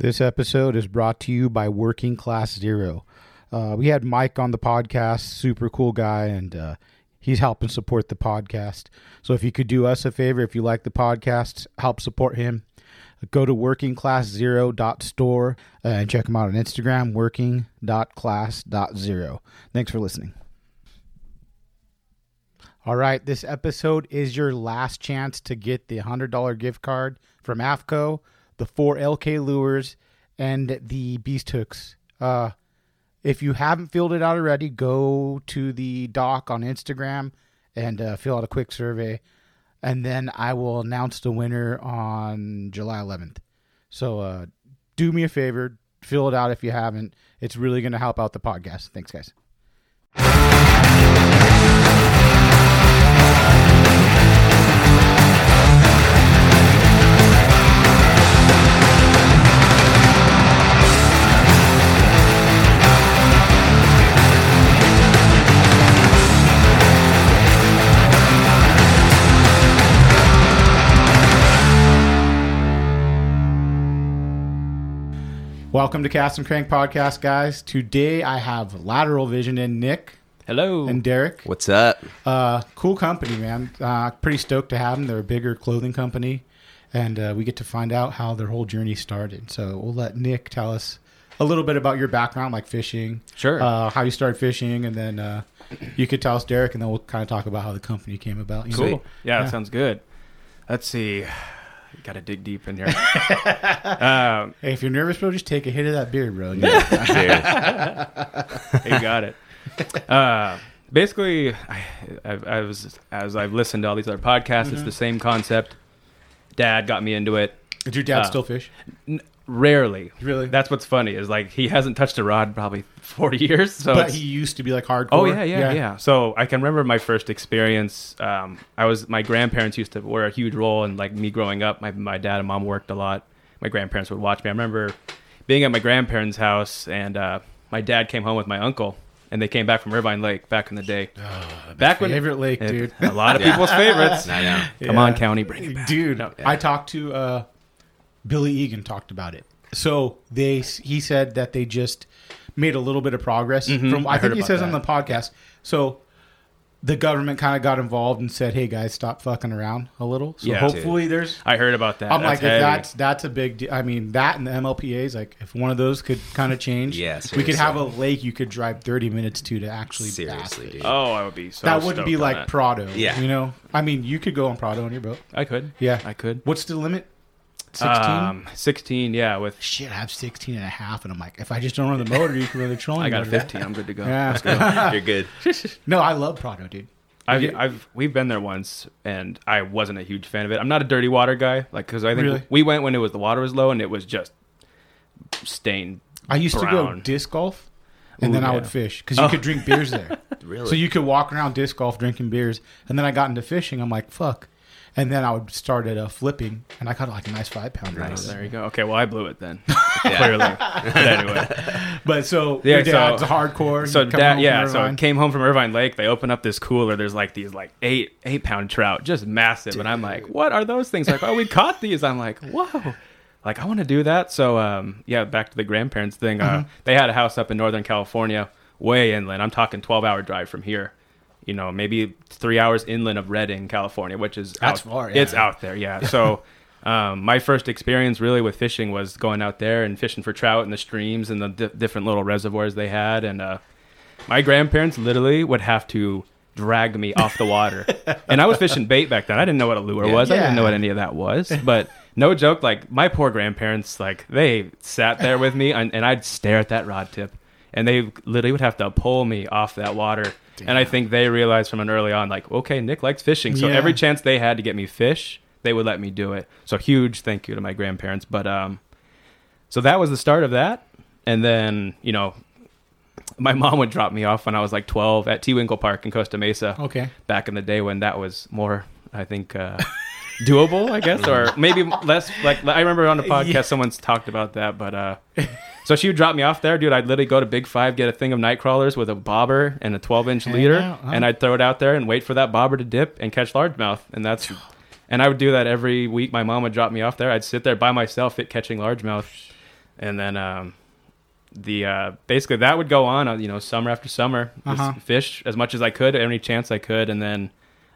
This episode is brought to you by Working Class Zero. Uh, we had Mike on the podcast, super cool guy, and uh, he's helping support the podcast. So if you could do us a favor, if you like the podcast, help support him. Go to workingclasszero.store uh, and check him out on Instagram, working.class.zero. Thanks for listening. All right, this episode is your last chance to get the $100 gift card from AFTCO, the four LK lures, and the Beast Hooks. Uh, if you haven't filled it out already, go to the doc on Instagram and uh, fill out a quick survey, and then I will announce the winner on July 11th. So uh, do me a favor, fill it out if you haven't. It's really going to help out the podcast. Thanks, guys. Welcome to Cast and Crank Podcast, guys. Today I have Lateral Vision and Nick Hello. and Derek. What's up? Uh, cool company, man. Uh, pretty stoked to have them. They're a bigger clothing company, and uh, we get to find out how their whole journey started. So we'll let Nick tell us a little bit about your background, like fishing, Sure. uh, how you started fishing, and then uh, you could tell us Derek, and then we'll kind of talk about how the company came about. you know? cool. Yeah, Yeah. that sounds good. Let's see. Got to dig deep in here. um, Hey, if you're nervous, bro, just take a hit of that beer, bro. you got it. Uh, basically, I, I, I was as I've listened to all these other podcasts. Mm-hmm. It's the same concept. Dad got me into it. Did your dad Uh, still fish? N- rarely. Really? That's what's funny is like he hasn't touched a rod probably forty years. So but it's- he used to be like hardcore. Oh yeah, yeah, yeah, So I can remember my first experience. Um, I was my grandparents used to wear a huge role in like me growing up. My my dad and mom worked a lot. My grandparents would watch me. I remember being at my grandparents' house, and uh, my dad came home with my uncle, and they came back from Irvine Lake back in the day. back when Favorite lake, it- dude. a lot of people's favorites. Come Yeah. on, county, bring it back. dude. No. I talked to uh, Billy Egan talked about it. So they he said that they just made a little bit of progress Mhm. from I, I think he about says on the podcast. So the government kind of got involved and said, "Hey guys, stop fucking around a little." So Yeah, hopefully there's. I heard about that. I'm That's like, if heavy. that's that's a big. De- I mean, that and the MLPA's like, if one of those could kind of change, Yeah, we could have a lake you could drive 30 minutes to to actually Seriously, dude. oh, I would be so. that wouldn't be on like that. Prado. Yeah. you know. I mean, you could go on Prado on your boat. I could. Yeah, I could. What's the limit? 16? Um, Sixteen. Yeah, with Shit, I have 16 and a half, and I'm like, if I just don't run the motor, you can run the trolling I got a motor. fifteen. I'm good to go. Yeah. You're good. no, I love Prado, dude. I've, I've we've been there once, and I wasn't a huge fan of it. I'm not a dirty water guy, like because I think Really? we went when it was the water was low, and it was just stained. I used to go Brown. disc golf, and Ooh, then I yeah. would fish because you Oh. could drink beers there. Really? So you could walk around disc golf drinking beers, and then I got into fishing. I'm like, fuck. And then I would start at uh, flipping, and I caught like a nice five pounder. out of There you go. Okay, well I blew it then, clearly. But anyway, But so Yeah, your dad's so- a hardcore. so you dad, yeah, so I came home from Irvine Lake. They open up this cooler. There's like these like eight eight pound trout, just massive. And I'm like, what are those things? Like, oh, we caught these. I'm like, whoa. Like I want to do that. So um, yeah, back to the grandparents thing. Uh, Mm-hmm. they had a house up in Northern California, way inland. I'm talking 12 hour drive from here. You know, maybe three hours inland of Redding, California, which is That's out, far, yeah. It's out there, yeah. So um, my first experience really with fishing was going out there and fishing for trout in the streams and the di- different little reservoirs they had. And uh, my grandparents literally would have to drag me off the water. and I was fishing bait back then. I didn't know what a lure was. I didn't know what any of that was. But no joke, like my poor grandparents, like they sat there with me and, and I'd stare at that rod tip. And they literally would have to pull me off that water. And I think they realized from an early on, like, okay, Nick likes fishing. So Yeah. every chance they had to get me fish, they would let me do it. So huge thank you to my grandparents. But um, so that was the start of that. And then, you know, my mom would drop me off when I was like 12 at TeWinkle Park in Costa Mesa. Okay. Back in the day when that was more, I think, uh, doable, I guess, or maybe less. Like I remember on the podcast, Yeah. someone's talked about that. But uh, so she would drop me off there, dude. I'd literally go to Big Five, get a thing of night crawlers with a bobber and a 12 inch leader, out, huh? and I'd throw it out there and wait for that bobber to dip and catch largemouth. And that's, and I would do that every week. My mom would drop me off there. I'd sit there by myself at catching largemouth, and then um, the uh, basically that would go on, uh, you know, summer after summer, Uh-huh. fish as much as I could, any chance I could, and then.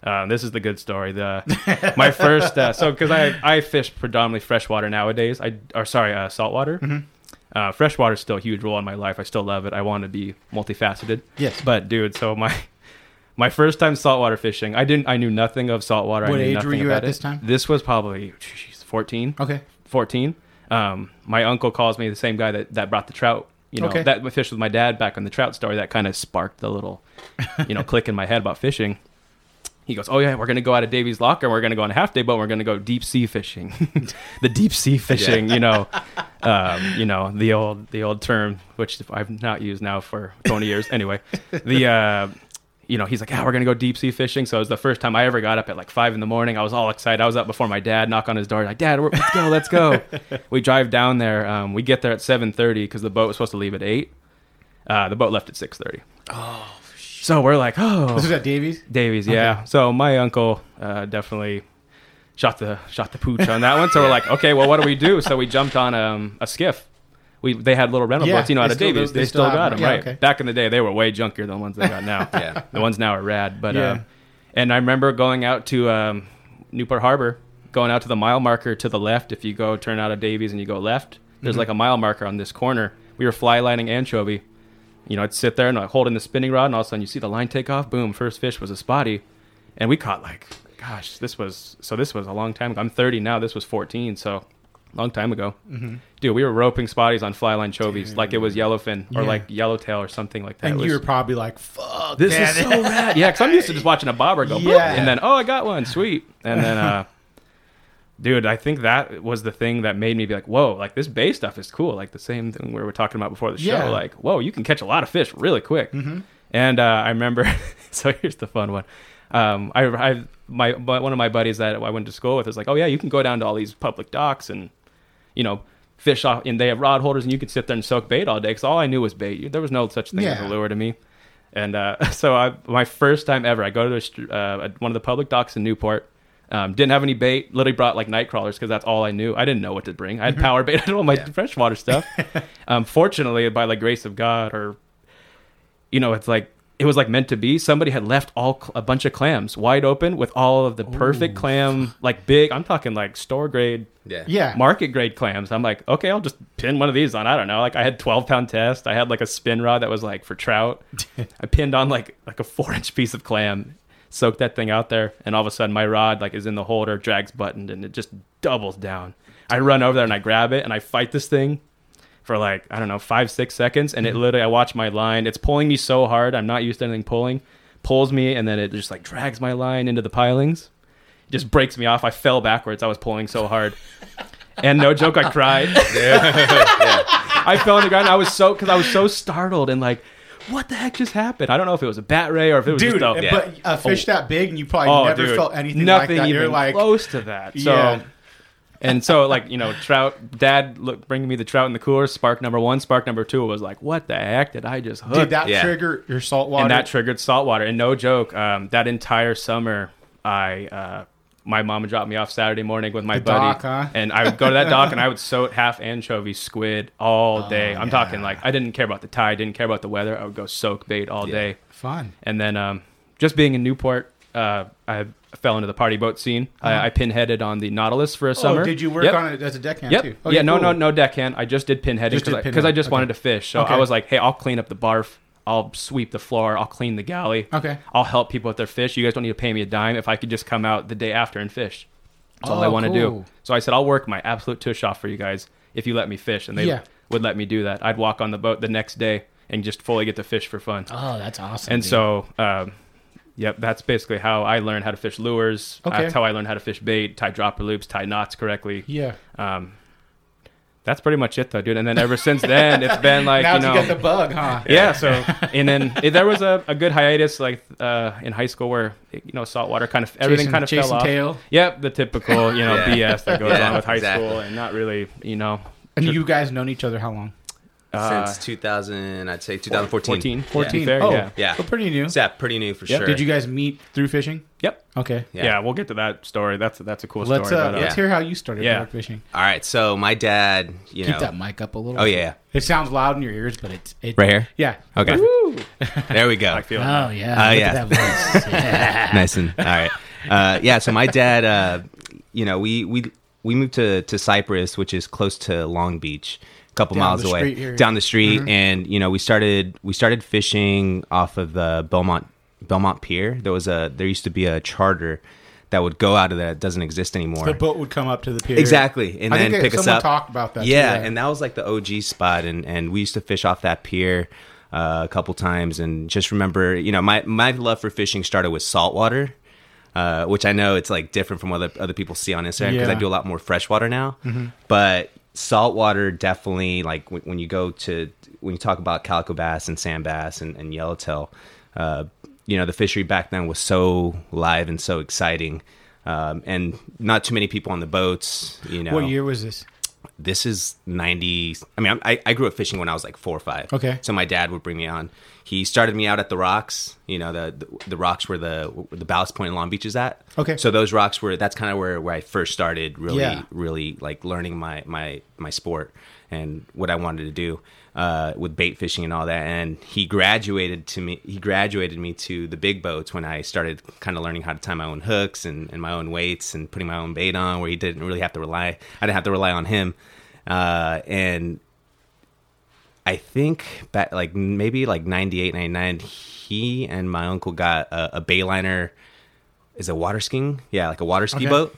Uh, this is the good story. The my first uh, so because I I fish predominantly freshwater nowadays. I or sorry uh, saltwater. Mm-hmm. Uh, freshwater is still a huge role in my life. I still love it. I want to be multifaceted. Yes. But dude, so my my first time saltwater fishing, I didn't I knew nothing of saltwater. What I knew age were you about at it. this time? This was probably geez, 14. Okay. 14. Um, my uncle calls me the same guy that, that brought the trout. You know, Okay. that fished with my dad back on the trout story. That kind of sparked the little, you know, click in my head about fishing. He goes, "Oh yeah, we're gonna go out of Davey's Locker. and We're gonna go on a half day boat. and We're gonna go deep sea fishing. the deep sea fishing, you know, um, you know the old the old term, which I've not used now for 20 years. Anyway, the uh, you know, he's like, yeah, we're gonna go deep sea fishing. So it was the first time I ever got up at like five in the morning. I was all excited. I was up before my dad. Knock on his door, like, Dad, we're, let's go, let's go. we drive down there. Um, we get there at seven thirty because the boat was supposed to leave at eight. Uh, the boat left at six thirty. Oh, so we're like, oh, This is at Davey's. Davey's, yeah. So my uncle uh, definitely shot the shot the pooch on that one. So we're like, okay, well, what do we do? So we jumped on um, a skiff. We they had little rental Yeah, boats, you know, out of still Davey's. they They, still still, got them. them, Yeah, right? okay. Back in the day, they were way junkier than the ones they got now. Yeah. the ones now are rad. But Yeah. uh, and I remember going out to um, Newport Harbor, going out to the mile marker to the left. If you go turn out of Davey's and you go left, there's Mm-hmm. like a mile marker on this corner. We were fly lining anchovy. You know, I'd sit there and like holding the spinning rod, and all of a sudden you see the line take off. Boom! First fish was a spotty, and we caught like, gosh, this was so. This was a long time ago. I'm 30 now. This was 14, so long time ago. Mm-hmm. Dude, we were roping spotties on fly line chovies like it was yellowfin or Yeah. like yellowtail or something like that. And It you were probably like, "Fuck, this man. is so rad. Yeah, because I'm used to just watching a bobber go, Yeah. and then oh, I got one, sweet, and then uh, dude, I think that was the thing that made me be like, whoa, like this bay stuff is cool. Like the same thing we were talking about before the show. Yeah. Like, whoa, you can catch a lot of fish really quick. And uh, I remember, so here's the fun one. Um, I, I, my, my, one of my buddies that I went to school with was like, oh yeah, you can go down to all these public docks and, you know, fish off, and they have rod holders, and you can sit there and soak bait all day. Because all I knew was bait. There was no such thing as a lure to me. And uh, so I, my first time ever, I go to a uh, one of the public docks in Newport. Um, didn't have any bait. Literally brought like night crawlers because that's all I knew. I didn't know what to bring. I had power bait. I had all my freshwater stuff. um, fortunately, by the grace of God, or you know, it's like it was like meant to be. Somebody had left all cl- a bunch of clams wide open with all of the perfect clam, like big. I'm talking like store grade Yeah. yeah, market grade clams. I'm like, okay, I'll just pin one of these on. I don't know. Like I had 12 pound test. I had like a spin rod that was like for trout. I pinned on like like a four inch piece of clam, soaked that thing out there, and all of a sudden my rod like is in the holder, drags buttoned, and it just doubles down. I run over there and I grab it and I fight this thing for like I don't know five six seconds, and it mm-hmm. literally I watch my line. It's pulling me so hard. I'm not used to anything pulling. Pulls me and then it just like drags my line into the pilings. It just breaks me off. I fell backwards. I was pulling so hard. And no joke, I cried. I fell on the ground. I was so because I was so startled and like, what the heck just happened? I don't know if it was a bat ray or if it was dude. just a, But a fish that big, and you probably oh, never dude, felt anything nothing like that. even You're like, close to that. So, Yeah. and so like you know, trout. Dad look bringing me the trout in the cooler. Spark number one, spark number two was like, what the heck did I just hook? did that Yeah. trigger your saltwater? and that triggered saltwater. And no joke, um, that entire summer, I uh, my mom would drop me off Saturday morning with my The buddy, dock, huh? and I would go to that dock and I would soak half anchovy, squid all day. I'm talking Oh, like I didn't care about the tide, didn't care about the weather. I would go soak bait all Yeah. day, Fun. and then um, just being in Newport, uh, I fell into the party boat scene. I, I pinheaded on the Nautilus for a summer. Uh-huh. Oh, did you work Yep. on it as a deckhand Yep. too? yeah. Okay, No. No. cool. No deckhand. I just did pinheading because I, pinhead. just Okay. wanted to fish. So Okay. I was like, hey, I'll clean up the barf. I'll sweep the floor. I'll clean the galley. Okay. I'll help people with their fish. You guys don't need to pay me a dime if I could just come out the day after and fish. That's all I Oh, want to do. So I said, I'll work my absolute tush off for you guys if you let me fish. And they Yeah. would let me do that. I'd walk on the boat the next day and just fully get to fish for fun. Oh, that's awesome. and dude. so, um, yep, that's basically how I learned how to fish lures. Okay. That's how I learned how to fish bait, tie dropper loops, tie knots correctly. yeah. Um, that's pretty much it, though, dude. And then ever since then, it's been like now you you know, got the bug, huh? yeah. So and then it, there was a, a good hiatus like uh, in high school where you know saltwater kind of everything Chasing- kind of fell chasing off. tail. Yep, the typical you know Yeah. BS that goes Yeah, on with high exactly. school and not really you know And you guys known each other how long? uh, Since 2000, I'd say 2014. 14, Yeah. 14 fair, oh, yeah. Yeah. So pretty new. Yeah, pretty new for Yep. sure. Did you guys meet through fishing? Yep. Okay. Yeah. Yeah. we'll get to that story. That's that's a cool Let's story. uh, but, uh, let's hear how you started Yeah. dark fishing. All right, so my dad, you Keep know, that mic up a little. Oh, yeah. It sounds loud in your ears, but it's it, right here. Yeah. Okay, there we go. I feel Oh yeah. Oh, Look yeah. at that voice. Yeah. nice and all right. Uh, yeah, so my dad, uh, you know, we we we moved to to Cypress, which is close to Long Beach, a couple Down miles away, here. down the street, and you know, we started we started fishing off of the Belmont Belmont Pier. There was a there used to be a charter that would go out of that doesn't exist anymore. The boat would come up to the pier. Exactly, and I then think pick us up. talked about that. Yeah, too, and that was like the OG spot, and and we used to fish off that pier uh, a couple times, and just remember, you know, my my love for fishing started with saltwater. Uh, which I know it's like different from what other, other people see on Instagram because Yeah. Mm-hmm. I do a lot more freshwater now. But saltwater definitely like when, when you go to when you talk about calico bass and sand bass and, and yellowtail, uh, you know the fishery back then was so live and so exciting, um, and not too many people on the boats. You know, What year was this? this is 90 i mean I, I grew up fishing when i was like four or five Okay. so my dad would bring me on he started me out at the rocks you know the the, the rocks where the the ballast point in long beach is at Okay. so those rocks were that's kind of where where i first started really Yeah. really like learning my my my sport and what i wanted to do uh, with bait fishing and all that and he graduated to me he graduated me to the big boats when i started kind of learning how to tie my own hooks and, and my own weights and putting my own bait on where he didn't really have to rely i didn't have to rely on him uh, and I think back like maybe like 98, 99, he and my uncle got a, a bayliner. Is it water skiing? Yeah, like a water ski Okay. boat.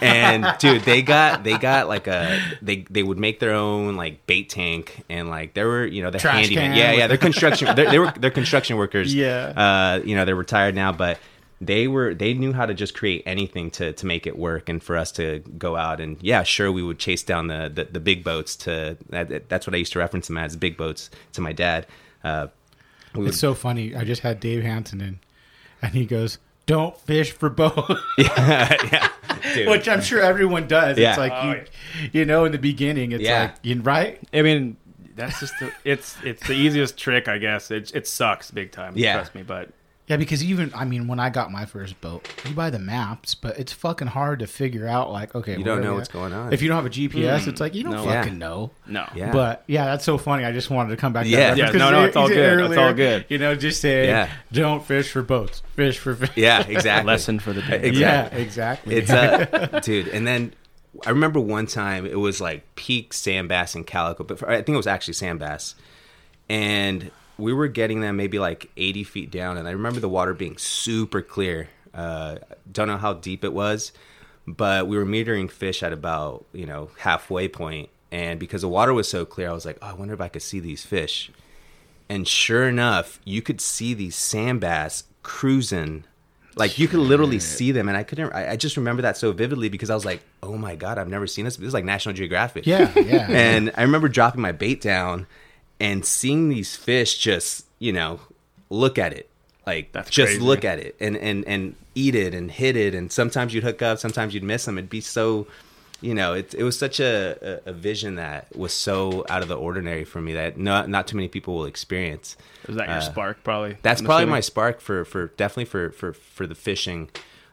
and dude, they got they got like a they they would make their own like bait tank and like there were you know the Trash handyman. Yeah, yeah, they're construction. they're, they were they're construction workers. Yeah. Uh, you know they're retired now, but they were they knew how to just create anything to to make it work and for us to go out and yeah sure we would chase down the the, the big boats to that, that's what I used to reference them as big boats to my dad. Uh, we would It's so funny. I just had Dave Hansen in, and he goes, "Don't fish for both," yeah, dude. which I'm sure everyone does. Yeah. It's like Oh, you, you know, in the beginning, it's Yeah. like you right. I mean, that's just the, it's it's the easiest trick, I guess. It it sucks big time. Yeah. trust me. But Yeah, because even I mean, when I got my first boat, you buy the maps, but it's fucking hard to figure out. Like, okay, You don't know what's at? going on. If you don't have a GPS, it's like you don't No. fucking Yeah. know. no, Yeah. But yeah, that's so funny. I just wanted to come back. to Yeah. that Yeah, reference, no, 'cause no, it's all you said good. It's all good. You know, just say, Yeah. don't fish for boats, fish for fish. yeah, exactly. lesson for the day. Exactly. yeah, exactly. It's uh, dude. And then I remember one time it was like peak sand bass and calico, but for, I think it was actually sand bass, and we were getting them maybe like 80 feet down, and I remember the water being super clear. Uh, don't know how deep it was, but we were metering fish at about you know halfway point, and because the water was so clear, I was like, oh, I wonder if I could see these fish. And sure enough, you could see these sand bass cruising. Like you could literally see them, and I couldn't. I, I just remember that so vividly because I was like, "Oh my god, I've never seen this." This is like National Geographic. yeah, yeah. And I remember dropping my bait down and seeing these fish just, you know, look at it. Like That's just crazy. look at it and and and eat it and hit it. And sometimes you'd hook up, sometimes you'd miss them. It'd be so, you know, it it was such a, a, a vision that was so out of the ordinary for me that not not too many people will experience. Was that your Uh, spark? Probably. That's probably assuming? my spark for for definitely for for for the fishing.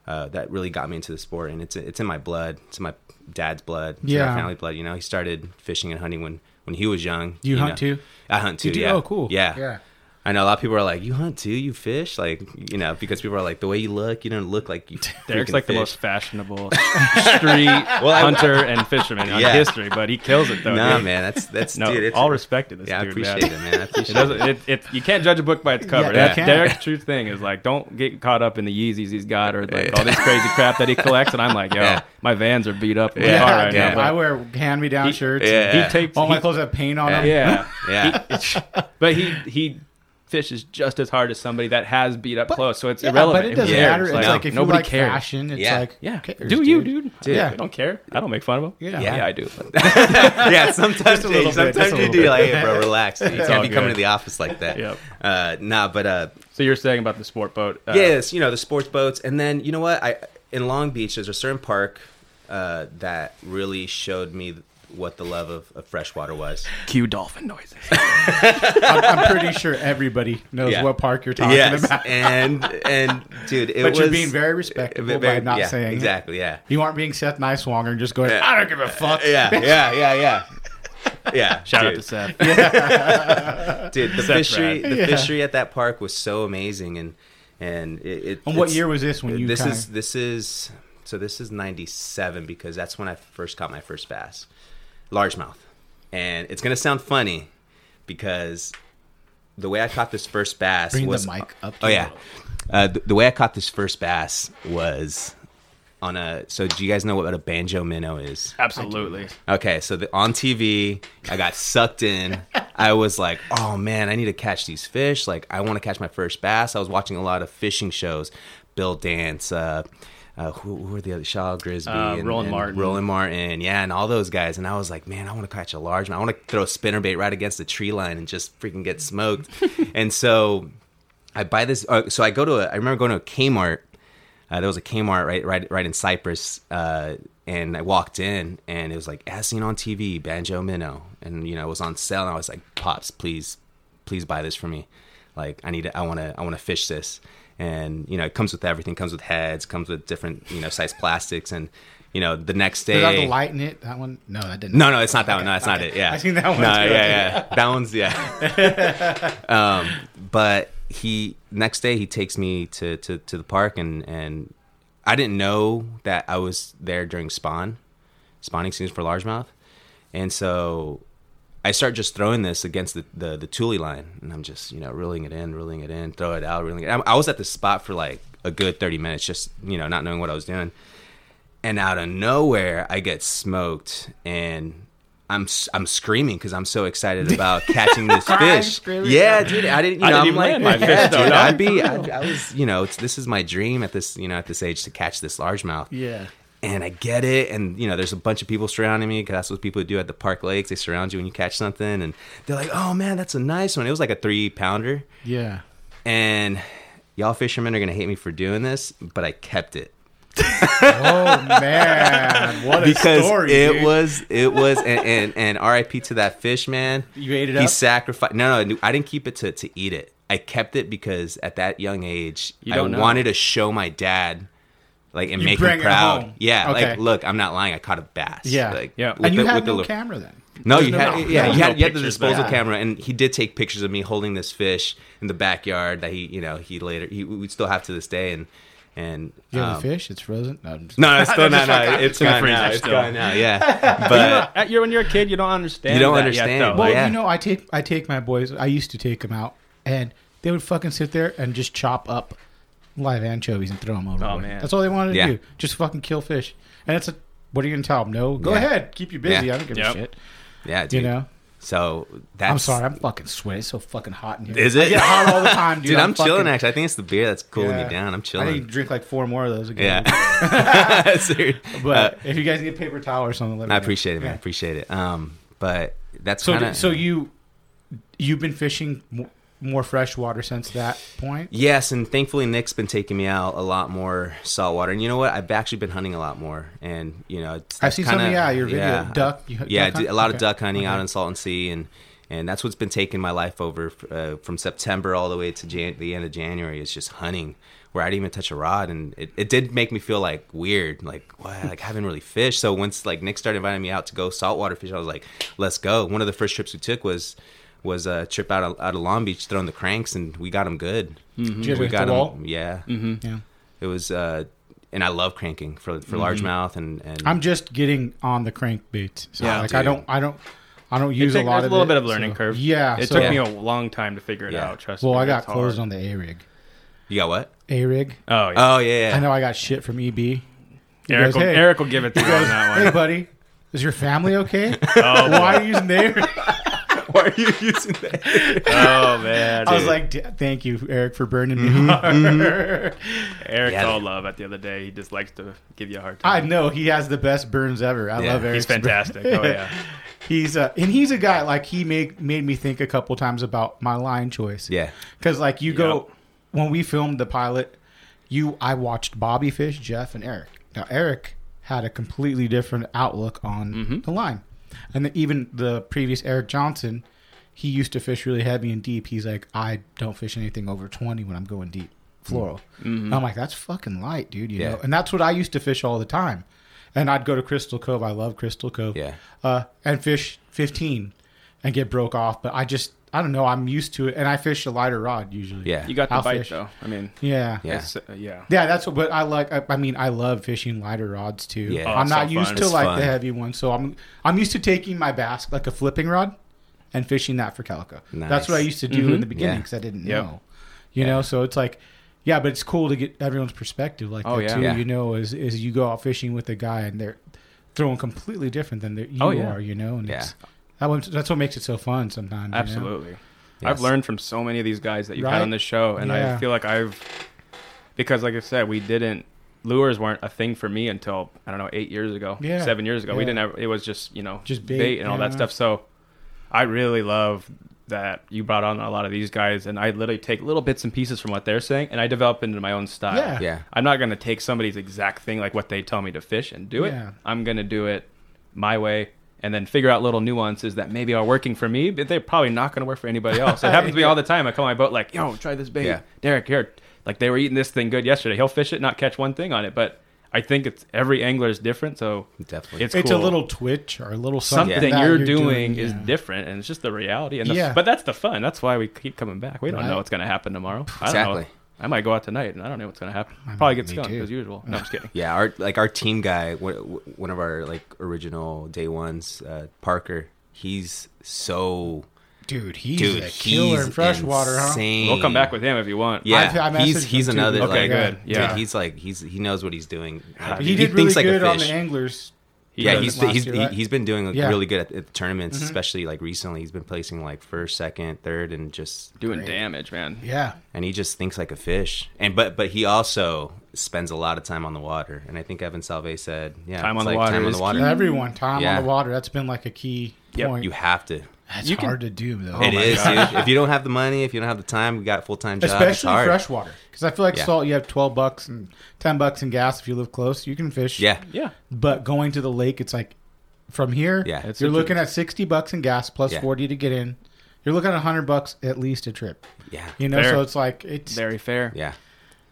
Uh, that really got me into the sport, and it's it's in my blood. It's in my dad's blood. It's in Yeah. family blood. You know, he started fishing and hunting when when he was young. You hunt know. too? I hunt too. You do? Yeah. Oh, cool. Yeah. Yeah. I know a lot of people are like, "You hunt too? You fish?" Like, you know, because people are like, "The way you look, you don't look like you." Derek's freaking like the most fashionable street hunter and fisherman in Yeah. history, but he kills it though. Nah, dude. man, that's that's No, dude. It's, all respect to this yeah, I appreciate man. it, man. I appreciate doesn't. it. It, it, you can't judge a book by its cover. Yeah, That's you can't. Derek's true thing is like, don't get caught up in the Yeezys he's got or like all this crazy crap that he collects. And I'm like, yo, Yeah. my Vans are beat up in Yeah, car right yeah. now. I wear hand-me-down shirts. Yeah. he takes All my he- clothes have paint on them. yeah, Yeah, but he he fishes just as hard as somebody that has beat up close, So it's Yeah, irrelevant. but it doesn't matter. It's Like, like, if nobody you like cares. fashion, it's Yeah. like Yeah, cares, do you, dude? Dude. I don't care. I don't make fun of them. Yeah. yeah, I do. yeah. Sometimes, a little Jay, bit, sometimes just a you do. bit. Like, hey, bro, relax. You can't be coming to the office like that. Yep. Uh, nah, but uh, So you're saying about the sport boat? Uh, yes, you know the sports boats, and then you know what? I in Long Beach, there's a certain park uh, that really showed me what the love of, of freshwater was. Cue dolphin noises. I'm, I'm pretty sure everybody knows Yeah. what park you're talking yes, about. and and dude, it But was you're being very respectable by not yeah, saying it. exactly. Yeah, You aren't being Seth Niswanger and just going, Yeah. I don't give a fuck. yeah, yeah, yeah, yeah. Yeah, Shout dude. out to Seth. dude. The Seth fishery, Rad. the Yeah. fishery at that park was so amazing, and and it. it And what year was this when you This kinda- is this is so this is '97 because that's when I first caught my first bass, largemouth, and it's gonna sound funny because the way I caught this first bass Bring the was mic up to Oh yeah, uh, the, the way I caught this first bass was on a. So do you guys know what a banjo minnow is? Absolutely. Okay, so the, on TV, I got sucked in. I was like, "Oh man, I need to catch these fish! Like, I want to catch my first bass." I was watching a lot of fishing shows, Bill Dance, uh, uh, who, who were the other Shaw Grigsby, Uh, Roland Martin. Roland Martin, yeah, and all those guys. And I was like, "Man, I want to catch a large. I want to throw a spinnerbait right against the tree line and just freaking get smoked." and so I buy this. Uh, so I go to a. I remember going to a Kmart. Uh, there was a Kmart right, right, right in Cypress, uh, and I walked in, and it was like as seen on TV, banjo minnow, and you know it was on sale, and I was like, "Pops, please, please buy this for me. Like I need, to, I want to, I want to fish this." And you know it comes with everything, comes with heads, comes with different you know size plastics, and you know the next day. Does that have the light it? That one? No, that didn't. No, no, it's not that one. No, it's not it. Yeah, I seen that one No, too. yeah, yeah, that one's yeah. um, but he next day he takes me to, to, to the park and and I didn't know that I was there during spawn, spawning season for largemouth, and so I start just throwing this against the, the the tule line, and I'm just you know reeling it in, reeling it in, throw it out, reeling it. I, I was at the spot for like a good 30 minutes, just you know not knowing what I was doing and out of nowhere I get smoked and I'm s- I'm screaming because I'm so excited about catching this fish. Yeah, dude, I didn't. You I know, didn't I'm like, land my yeah, fish, dude. I'd be. I, I was, you know, it's, this is my dream at this, you know, at this age to catch this largemouth. Yeah. And I get it, and you know, there's a bunch of people surrounding me because that's what people do at the park lakes. They surround you when you catch something, and they're like, "Oh man, that's a nice one." It was like a three pounder, Yeah. and y'all fishermen are gonna hate me for doing this, but I kept it. Oh man, what a because story! it dude. was it was and, and and RIP to that fish man. You ate it He up? sacrificed. No, no, I didn't keep it to to eat it. I kept it because at that young age, I know. wanted to show my dad, like, and You make bring him it proud. home. Yeah, Okay. like, look, I'm not lying. I caught a bass. Yeah. like, Yeah. with and you the- had with the no li- camera then. no, There's you no- had no, yeah, no, you had, no you had the pictures disposal back. camera, and he did take pictures of me holding this fish in the backyard that he, you know, he later he we still have to this day, and and You have um, the fish? It's frozen. No, I'm No, no, it's still not. No, Just it's in the gone freezer now. It's still. gone now. Yeah, but At your, when you're a kid, you don't understand. You don't that yet, understand. though. Well, yeah. you know, I take I take my boys. I used to take them out, and they would fucking sit there and just chop up live anchovies and throw them over. Oh, man. that's all they wanted to Yeah. do. Just fucking kill fish. And it's a what are you gonna tell them? No, go Yeah. ahead, keep you busy. Yeah. I don't give Yep. a shit. yeah, You know. So that's. I'm sorry, I'm fucking sweating. It's so fucking hot in here. Is I it? get hot all the time, dude. dude. I'm, fucking- chilling. Actually, I think it's the beer that's cooling Yeah. me down. I'm chilling. I need to drink like four more of those again. Yeah, Seriously. But Uh, if you guys need a paper towel or something, let me I know. appreciate it, man. I appreciate it. Um, but that's So, kind of so you you've been fishing mo- more freshwater since that point. Yes, and thankfully Nick's been taking me out a lot more saltwater. And you know what? I've actually been hunting a lot more. And you know, it's, I've seen some kinda- yeah, your video. Duck- you yeah, duck I do hunt? a lot of duck hunting out Okay. in Salton Sea, and and that's what's been taking my life over uh, from September all the way to Jan- the end of January. Is just hunting, where I didn't even touch a rod, and it, it did make me feel like weird, like like I haven't really fished. So once like Nick started inviting me out to go saltwater fish, I was like, let's go. One of the first trips we took was was a trip out of, out of Long Beach throwing the cranks, and we got them good. Mm-hmm. Did you We got the wall? them, yeah. Mm-hmm. Yeah. It was, uh, and I love cranking for for mm-hmm. largemouth and and I'm just getting on the crankbait. So Yeah, like I don't I don't I don't It use take- a lot of a little it, bit of learning so- curve. Yeah. It so- took me a long time to figure it Yeah. out. Trust Well, me. Well, I got it's closed hard. on the A rig. you got what? A rig. Oh, yeah. Oh yeah, yeah. I know I got shit from EB. He Eric, goes, will, "Hey." Eric will give it to you on that Hey, buddy, is your family okay? Oh, Why are you using the A rig? Why are you using that? oh man, I was like, "D- thank you, Eric, for burning me Mm-hmm, hard. Eric's Yeah. all love at the other day. He just likes to give you a hard time. I know he has the best burns ever. I Yeah, love Eric. He's fantastic. Oh yeah. He's uh, and he's a guy like he made made me think a couple times about my line choice. Yeah, Because like you go Yep. when we filmed the pilot, you I watched Bobby Fish, Jeff, and Eric. Now Eric had a completely different outlook on Mm-hmm. the line, and even the previous Eric Johnson, he used to fish really heavy and deep. He's like, I don't fish anything over twenty when I'm going deep floral. Mm-hmm. I'm like, that's fucking light, dude. You Yeah. know, and that's what I used to fish all the time. And I'd go to Crystal Cove. I love Crystal Cove. Yeah. Uh, and fish 15 and get broke off. But I just, I don't know. I'm used to it. And I fish a lighter rod usually. yeah. You got the I'll bite fish. though. I mean, Yeah. Yeah. uh, yeah. Yeah, that's what. But I like. I, I mean, I love fishing lighter rods too. Yeah. Oh, I'm not so used fun. to It's like fun. the heavy ones, so I'm I'm used to taking my bass like a flipping rod and fishing that for calico. That's what I used to do in the beginning Yeah. because I didn't Yep. know. You know, so it's like, yeah, but it's cool to get everyone's perspective like Oh, that yeah. too. Yeah. You know, is is you go out fishing with a guy and they're throwing completely different than the- you Oh, yeah. are. You know, and Yeah. It's, that one, that's what makes it so fun sometimes. you know? Absolutely. Yes. I've learned from so many of these guys that you've Right? had on this show, and Yeah. I feel like I've because, like I said, we didn't lures weren't a thing for me until I don't know eight years ago, Yeah. seven years ago. We didn't. Have, it was just you know Just bait, bait, and all that stuff. So I really love that you brought on a lot of these guys, and I literally take little bits and pieces from what they're saying, and I develop into my own style. Yeah. Yeah. I'm not going to take somebody's exact thing, like what they tell me to fish, and do it. I'm going to do it my way. And then figure out little nuances that maybe are working for me, but they're probably not going to work for anybody else. It happens to me all the time. I call my boat like, "Yo, try this bait, Yeah. Derek." Here, like they were eating this thing good yesterday. He'll fish it, not catch one thing on it, but I think it's every angler is different, so Definitely. it's It's cool. a little twitch or a little something, something that you're, doing, is yeah. different, and it's just the reality. And the, Yeah. but that's the fun. That's why we keep coming back. We don't Right. know what's going to happen tomorrow. I don't Exactly. Know. I might go out tonight, and I don't know what's going to happen. Probably get me skunked too. as usual. No, I'm just kidding. Yeah, our like our team guy, one one of our like original day ones, uh, Parker. He's so Dude, he's dude. a killer he's in freshwater, huh? We'll come back with him if you want. Yeah, I've- I he's he's him too. another. Okay, like, good. Yeah. dude, he's like he's he knows what he's doing. Like, He did really thinks like a good on fish. the anglers. Yeah, does. he's last he's year, he, right? he's been doing Yeah. Mm-hmm. really good at, at tournaments, especially like recently. He's been placing like first, second, third, and just doing damage, man. Yeah. and he just thinks like a fish. And but but he also spends a lot of time on the water. And I think Evan Salve said, yeah, Time it's on the like water time on the water. Everyone, time Yeah. on the water. That's been like a key Yep, point. You have to. That's you can- hard to do, though. It oh my is, dude. If you don't have the money, if you don't have the time, we got full time job. it's Especially hard. freshwater. Because I feel like Yeah. salt, you have 12 bucks and 10 bucks in gas if you live close. You can fish. Yeah, Yeah. But going to the lake, it's like from here, Yeah. It's you're a- looking at 60 bucks in gas plus Yeah. 40 to get in. You're looking at 100 bucks at least a trip. yeah, You know, Fair. so it's like, it's, Very fair. yeah.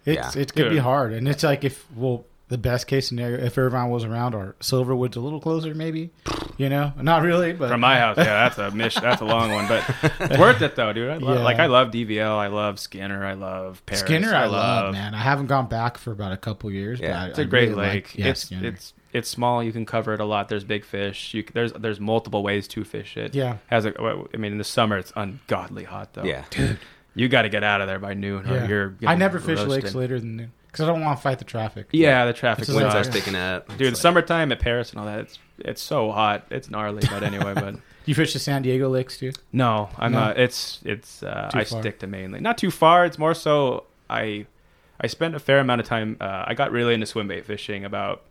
it's, yeah. it's going to be hard. And it's like, if, well, the best case scenario, if Irvine was around or Silverwood's a little closer, maybe, you know, not really, but From my house, yeah, that's a mish. That's a long one, but it's worth it though, dude. I love, Yeah. Like I love DVL, I love Skinner, I love Perris. Skinner, I, love, man. I haven't gone back for about a couple years. Yeah. but It's a I great really lake. Like, yeah, it's Skinner. it's it's small. You can cover it a lot. There's big fish. You there's there's multiple ways to fish it. Yeah. Has a. I mean, in the summer it's ungodly hot though. Yeah. dude. You got to get out of there by noon, or Yeah. you're. I getting never fish roasted. lakes later than noon because I don't want to fight the traffic. Yeah, the traffic It's a Winds like- are sucks. sticking up, It's Dude, like- summertime at Perris and all that. It's it's so hot. It's gnarly, but anyway, but. You fish the San Diego lakes too. No, I'm No? not. It's it's. Uh, Too I far. stick to mainly. Not too far. It's more so I I spent a fair amount of time. Uh, I got really into swim bait fishing about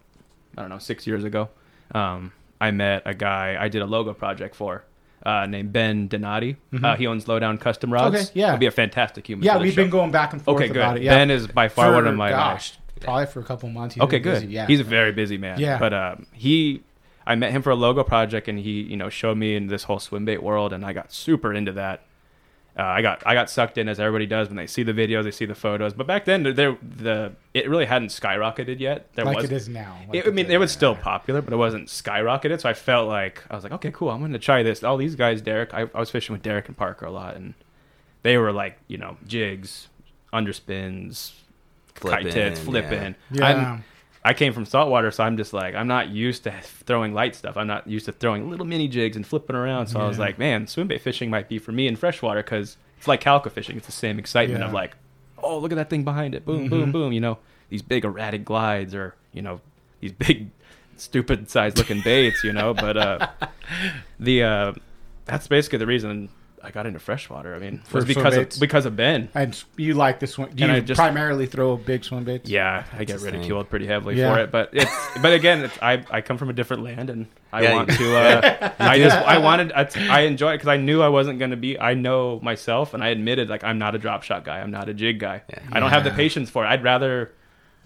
I don't know six years ago. Um, I met a guy I did a logo project for. Uh, named Ben Donati. Uh, he owns Lowdown Custom Rods. Mm-hmm. Okay, yeah. Would be a fantastic human. Yeah, we've show. been going back and forth Okay, good. about it. Yeah. Ben is by far For, one of my gosh, probably for a couple months. He's Okay, good. busy, Yeah, He's a very busy man. Yeah. But um, he, I met him for a logo project, and he, you know, showed me in this whole swim bait world, and I got super into that. Uh, I got I got sucked in as everybody does when they see the videos, they see the photos. But back then, there the it really hadn't skyrocketed yet. There like was it is now. Like it, I mean, it was still popular, but it wasn't skyrocketed. So I felt like I was like, okay, cool. I'm going to try this. All these guys, Derek, I, I was fishing with Derek and Parker a lot, and they were like, you know, jigs, underspins, Flipping, kite tits, flipping. Yeah. I'm- I came from saltwater, so I'm just like I'm not used to throwing light stuff. I'm not used to throwing little mini jigs and flipping around. So I was like, man, swim bait fishing might be for me in freshwater because it's like calico fishing. It's the same excitement Yeah. of like, oh, look at that thing behind it, boom, Mm-hmm. boom, boom. You know, these big erratic glides or you know these big stupid sized looking baits. You know, but uh, the uh, that's basically the reason I got into freshwater. I mean, For was because of because of Ben. And you like this one? Do And you I just- primarily throw big swim baits? Yeah, I get his thing. ridiculed pretty heavily Yeah. for it, but it's but again, it's, I I come from a different land and I Yeah, want you- to. Uh, I just I wanted I, I enjoy it because I knew I wasn't going to be. I know myself, and I admitted like I'm not a drop shot guy. I'm not a jig guy. I don't have the patience for it. I'd rather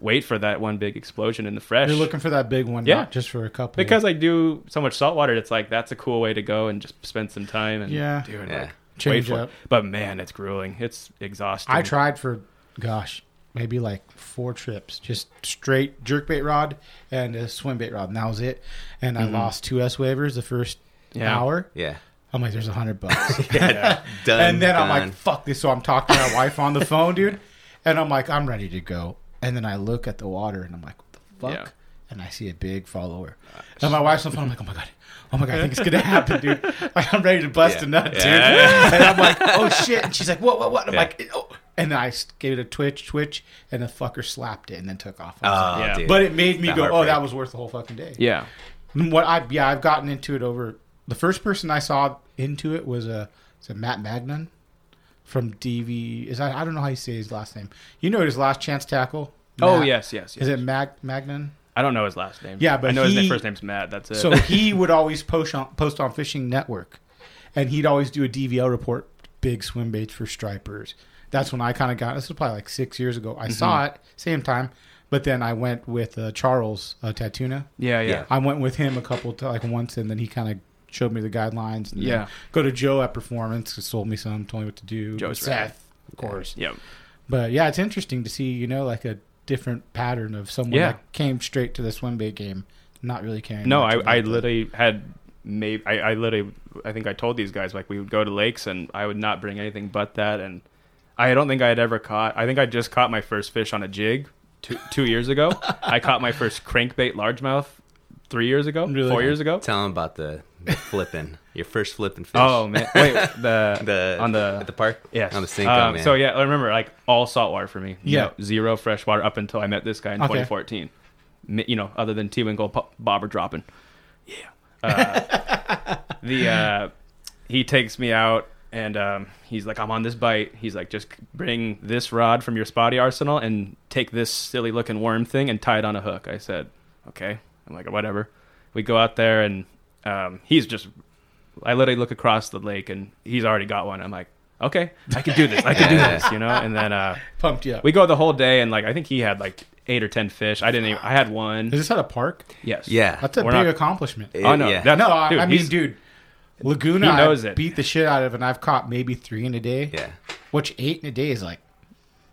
wait for that one big explosion in the fresh. You're looking for that big one, Yeah. not just for a couple. because I do so much saltwater. It's like that's a cool way to go and just spend some time and Yeah. do it. Yeah. Like, Change up. it. But man, it's grueling. It's exhausting. I tried for, gosh, maybe like four trips, just straight jerkbait rod and a swim bait rod, and that was it. And I lost two S-Wavers the first Mm-hmm. Yeah. hour. Yeah. I'm like, there's a hundred bucks. Done. and then I'm like, fuck this. So I'm talking to my wife on the phone, dude. And I'm like, I'm ready to go. And then I look at the water and I'm like, what the fuck? Yeah. And I see a big follower. And my wife's on the phone. I'm like, oh my God. Oh my God, I think it's going to happen, dude. Like, I'm ready to bust Yeah. a nut, dude. Yeah. And I'm like, oh shit. And she's like, what, what, what? I'm Yeah. like, oh. And then I s- gave it a twitch, twitch, and the fucker slapped it and then took off. Oh, like- Yeah. dude. but it made me That go, oh, that was worth the whole fucking day. yeah. What I yeah, I've gotten into it over the first person I saw into it was a is it Matt Magnan from DV. Is I I don't know how you say his last name. You know his last chance tackle. Oh yes, yes, yes. Is it Mag Magnan? I don't know his last name. Yeah, but I know his name, first name's Matt. That's it. So he would always post on post on Fishing Network, and he'd always do a DVL report, big swim baits for stripers. That's when I kind of got. This was probably like six years ago. I saw Mm-hmm. it same time, but then I went with uh, Charles uh, Tatuna. yeah, yeah, Yeah. I went with him a couple to like once, and then he kind of showed me the guidelines. Yeah. go to Joe at Performance, sold me some, told me what to do. Joe's Seth, rad. of course. yeah. But yeah, it's interesting to see, you know, like a different pattern of someone Yeah. that came straight to the swim bait game, not really caring. No, I, I the- literally had maybe I, I literally I think I told these guys like we would go to lakes and I would not bring anything but that and I don't think I had ever caught I think I just caught my first fish on a jig two two years ago. I caught my first crankbait largemouth three years ago, Really? four years ago. Tell them about the, the flipping. Your first flipping fish. Oh man, wait the the on the at the park. Yes. on the Senko Um, man. So yeah, I remember like all saltwater for me. Yeah. No, zero freshwater up until I met this guy in Okay. 2014. You know, other than TeWinkle po- bobber dropping. Yeah. Uh, the uh, he takes me out and um, he's like, I'm on this bite. He's like, just bring this rod from your spotty arsenal and take this silly looking worm thing and tie it on a hook. I said, okay. I'm like, whatever. We go out there and um, he's just I literally look across the lake and he's already got one. I'm like, okay, I can do this. I can do this, you know. And then uh, pumped you up. we go the whole day and like I think he had like eight or ten fish. I didn't. Even, I had one. Is this at a park? Yes. yeah, That's a We're big not- accomplishment. It- Oh no. yeah. No, I, dude, I mean, dude, Laguna, he knows I it. beat the shit out of, and I've caught maybe three in a day. yeah. Which eight in a day is like,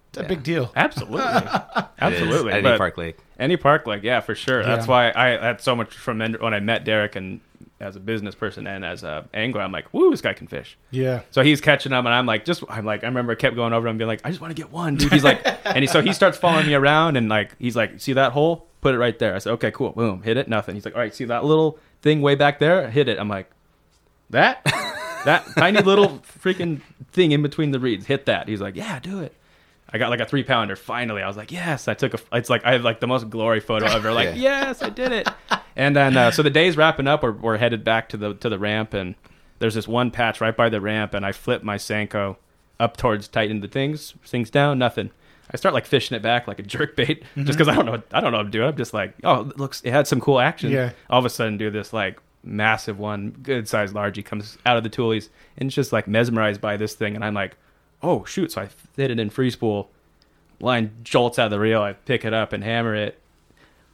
it's a big deal. Absolutely. Absolutely. Any park lake. Any park, lake, yeah, for sure. That's why I had so much from when I met Derek and as a business person and as a angler, I'm like, woo, this guy can fish. Yeah. So he's catching them, and I'm like, just I'm like, I remember I kept going over him, being like, I just want to get one, dude. He's like, and he, so he starts following me around, and like, he's like, see that hole? Put it right there. I said, okay, cool. Boom, hit it. Nothing. He's like, all right, see that little thing way back there? Hit it. I'm like, that, that tiny little freaking thing in between the reeds. Hit that. He's like, yeah, do it. I got like a three pounder. Finally, I was like, yes. I took a. It's like I have like the most glory photo ever. Like, Yeah. yes, I did it. And then uh, so the day's wrapping up. We're, we're headed back to the to the ramp, and there's this one patch right by the ramp, and I flip my Senko up towards tighten the things, things down, nothing. I start like fishing it back like a jerk bait, just because I don't know, what- I don't know what I'm doing. I'm just like, oh, it looks, it had some cool action. Yeah. All of a sudden, do this like massive one, good sized largie comes out of the toolies, and it's just like mesmerized by this thing, and I'm like, oh shoot! So I fit it in free spool, line jolts out of the reel. I pick it up and hammer it.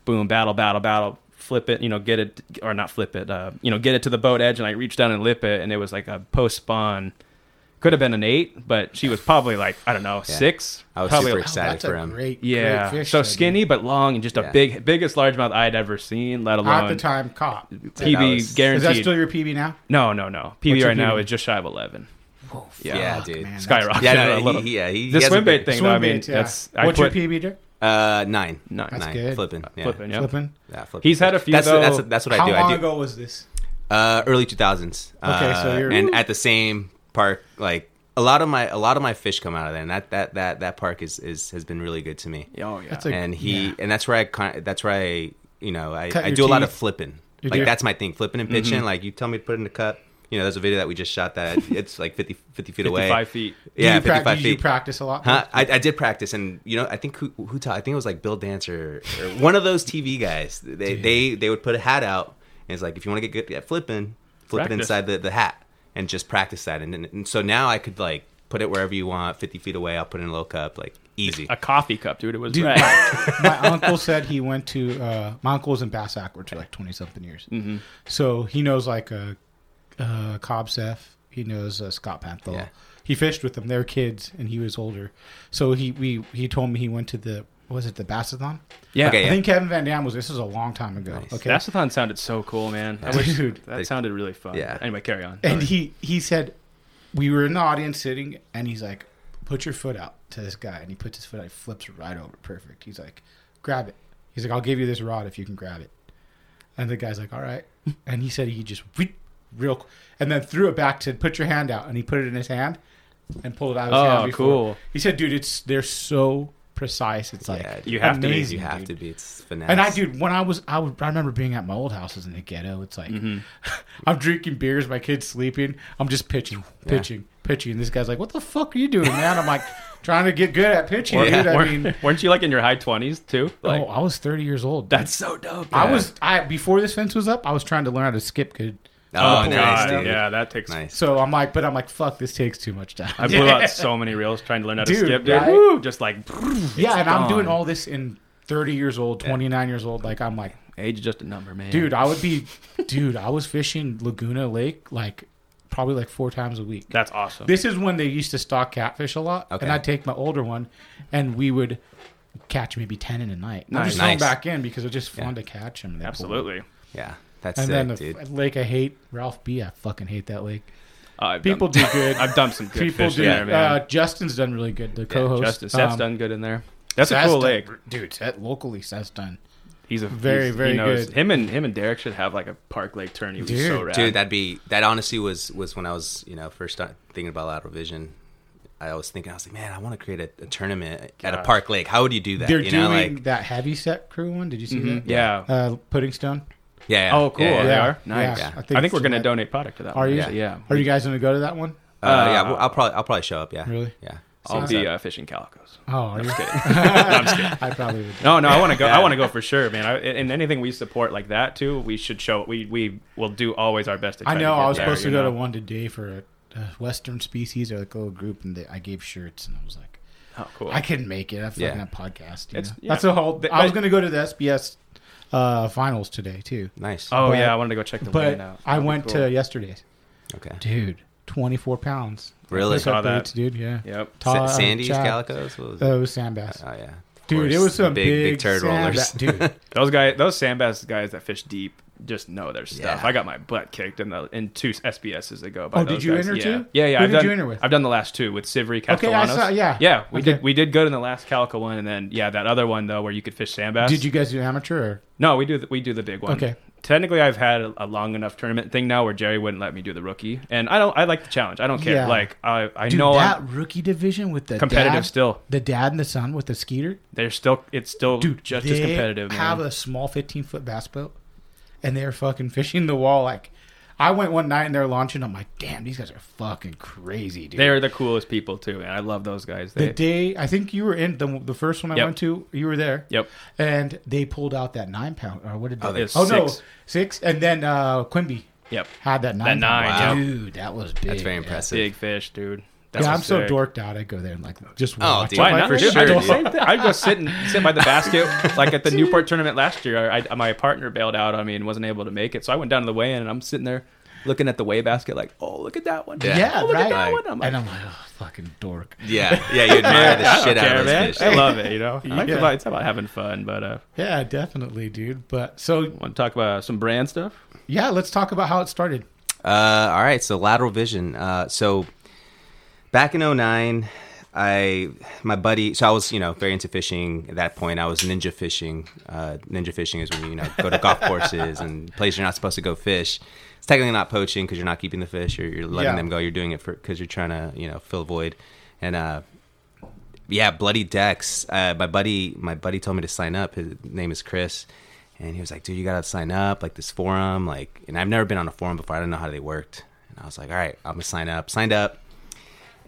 Boom! Battle! Battle! Battle! Flip it, you know, get it or not flip it, uh, you know, get it to the boat edge, and I reach down and lip it, and it was like a post spawn Could have been an eight, but she was probably like I don't know six. I was probably super like- excited that's for him. great, Yeah, great fish. so though, skinny but long and just a big, biggest largemouth I'd ever seen. Let alone At the time, cop. PB That was- guaranteed. Is that still your PB now? no, no, no. PB What's your right now is just shy of eleven. Yeah, Fuck, dude. man, Skyrocketed Yeah, no, a little. he- yeah, he- the he swim bait thing, Swim though. I baits, mean, yeah. that's I What's put, your PB, Dick? Uh, nine. Nine. That's nine. good. Flipping. Yeah. Flipping, yeah. Flipping. Yeah, flipping. He's had a few, That's though. that's that's what I do. How do. long I do. ago was this? Uh, early 2000s. Okay, uh, so you're- and at the same park, like a lot of my a lot of my fish come out of there, and that that that that park is is has been really good to me. Oh yeah. That's a- and he yeah. and that's where I kind of, that's where I you know I, I your do a lot of flipping. You like do? that's my thing, flipping and pitching. Mm-hmm. Like you tell me to put it in the cup. You know, there's a video that we just shot that it's like 50, 50 feet away. Fifty-five feet. Yeah, Did you, prac- 55 did feet. you practice a lot? Huh? I, I did practice, and you know, I think who, who taught? I think it was like Bill Dancer or one of those TV guys. They they they would put a hat out, and it's like if you want to get good at flipping, flip it inside the, the hat, and just practice that. And, and and so now I could like put it wherever you want, fifty feet away. I'll put it in a little cup, like easy. A coffee cup, dude. It was Dude, rad. my, my uncle said he went to uh, my uncle was in Bass Ackwards for like twenty something years, mm-hmm. so he knows like uh, uh, Cobb Seth. He knows uh, Scott Panthel. Yeah. He fished with them. They were kids, and he was older. So he we he told me he went to the was it the Bassathon? Yeah. Okay, I yeah. think Kevin VanDam was. This was a long time ago. Nice. Okay, Bassathon sounded so cool, man. I wish Dude. that sounded really fun. Yeah. Anyway, carry on. and Sorry. he he said we were in the audience sitting, and he's like, "Put your foot out to this guy," and he puts his foot out, he flips it right over, perfect. He's like, "Grab it." He's like, "I'll give you this rod if you can grab it." And the guy's like, "All right," and he said he just whip, real, and then threw it back to put your hand out, and he put it in his hand and pulled it out of his Oh, hand. before. cool. He said, "Dude, it's they're so precise. It's like yeah. You have to be. you have dude. to be. It's finesse. And I, dude, when I was, I, would, I remember being at my old houses in the ghetto. It's like Mm-hmm. I'm drinking beers, my kid's sleeping. I'm just pitching, pitching, pitching. And this guy's like, "What the fuck are you doing, man?" I'm like, trying to get good at pitching, dude. I weren't, mean, weren't you like in your high twenties too? Like oh, I was 30 years old. dude. that's so dope. I man. was, I before this fence was up, I was trying to learn how to skip good. Oh, Oh, nice, God, dude. yeah, that takes. Nice. So I'm like, but I'm like, fuck, this takes too much time. I blew out so many reels trying to learn how to Dude, skip, dude. right? Woo, just like yeah, and I'm doing all this in 30 years old, 29 years old. Like I'm like, age is just a number, man. dude, I would be, dude, I was fishing Laguna Lake like probably like four times a week. that's awesome. This is when they used to stock catfish a lot, Okay. and I'd take my older one, and we would catch maybe ten in a night. I Nice. just throw 'em Nice. back in because it's just fun to catch them. Absolutely. Yeah, that's And sick, then the dude. lake I hate, Ralph B. I fucking hate that lake. Uh, People done, do good. I've done some good People fish do. there, man. uh, Justin's done really good. The co-host, Justin, Seth's um, done good in there. That's a cool done- lake. dude. Seth, locally, Seth's done. He's a Very, he's- very he knows, good. Him and him and Derek should have like a Park Lake tourney. Dude, Dude. so rad. Dude, that'd be that. Honestly, was was when I was you know first start thinking about lateral vision. I was thinking, I was like, man, I want to create a, a tournament at a Park Lake. How would you do that? They're you know, doing like that heavy set crew one. Did you see that? yeah. Uh, Puddingstone. Yeah, yeah. Oh, cool. Yeah, yeah. They are nice. Yeah. I I think, think we're gonna that- donate product to that. Are one. you? Yeah. yeah. Are you guys going to go to that one? Uh, yeah, well, I'll probably I'll probably show up. Yeah, Really? Yeah. I'll See be what's uh, fishing calicos. Oh, are you? I'm just kidding. I probably would. No, no, I want to go. I want to go for sure, man. I, and anything we support like that too, we should show. We we will do always our best to. Try I know. To get I was there, supposed to you go know? to one today for a, a Western species or like a little group, and they, I gave shirts, and I was like, Oh, cool. I couldn't make it. I fucking Yeah. have podcast. You It's- know? yeah. That's a whole. But- I was going to go to the SBS uh, finals today too, Nice. oh but- yeah, I wanted to go check the but weigh-in out. I went cool. to yesterday's. Okay. Dude, twenty four pounds. Really? Hookup Saw that. baits, dude. Yeah. Yep. Sa- Ta- Sandy's Chad. calicos. What was Uh, it? it was sandbass. oh yeah. Of Dude, it was some big big, big turd sand- rollers. dude. Those guys, those sand bass guys that fish deep, just know their stuff. Yeah. I got my butt kicked in the in two SBSs ago. By Oh, did you guys. enter yeah. too? Yeah, yeah. Who I've did done, you enter with? I've done the last two with Sivri Okay, I saw- yeah. yeah. We Okay. did we did good in the last calico one, and then yeah, that other one though where you could fish sand bass. Did you guys do amateur? Or? No, we do the, we do the big one. Okay. Technically, I've had a, a long enough tournament thing now where Jerry wouldn't let me do the rookie, and I don't. I like the challenge. I don't care. Yeah. Like I, I Dude, know that I'm rookie division with the competitive dad, still. The dad and the son with the skeeter. They're still. It's still Dude, just they as competitive. Have man. a small 15 foot bass boat, and they're fucking fishing the wall. Like, I went one night and they're launching. I'm like, damn, these guys are fucking crazy, dude. They're the coolest people too, and I love those guys. They, the day I think you were in the the first one I Yep. went to. You were there. Yep. And they pulled out that nine pound or what did they? they- It's oh no, six. six. And then uh Quimby Yep. had that nine. That nine, pound. yeah. dude, that was big. That's very yeah. impressive. Big fish, dude. That's Yeah, I'm so dorked out. I go there and like just Oh, watch. dude. Why not? for Dude, sure, I do the dude. same thing. I go sit and sit by the basket, like at the Newport tournament last year. I, my partner bailed out on me and wasn't able to make it, so I went down to the weigh-in and I'm sitting there looking at the weigh basket, like, oh, look at that one. Yeah. Yeah, oh, look right. at that Like- one. I'm like, and I'm like, oh, fucking dork. Yeah, yeah, you admire the shit out care, of those man. fish. I love it. You know, I like Yeah. about, it's about having fun. But uh, Yeah, definitely, dude. But so want to talk about some brand stuff? yeah, let's talk about how it started. Uh, all right, so lateral vision. Uh, so back in 09, I my buddy. So I was you know very into fishing at that point. I was ninja fishing. Uh, ninja fishing is when you you know go to golf courses and places you're not supposed to go fish. It's technically not poaching because you're not keeping the fish. You're, you're letting Yeah. them go. You're doing it because you're trying to you know fill a void. And uh, yeah, bloody decks. Uh, my buddy, my buddy told me to sign up. His name is Chris, and he was like, "Dude, you gotta sign up, like this forum, like." And I've never been on a forum before. I don't know how they worked, and I was like, "All right, I'm gonna sign up." Signed up,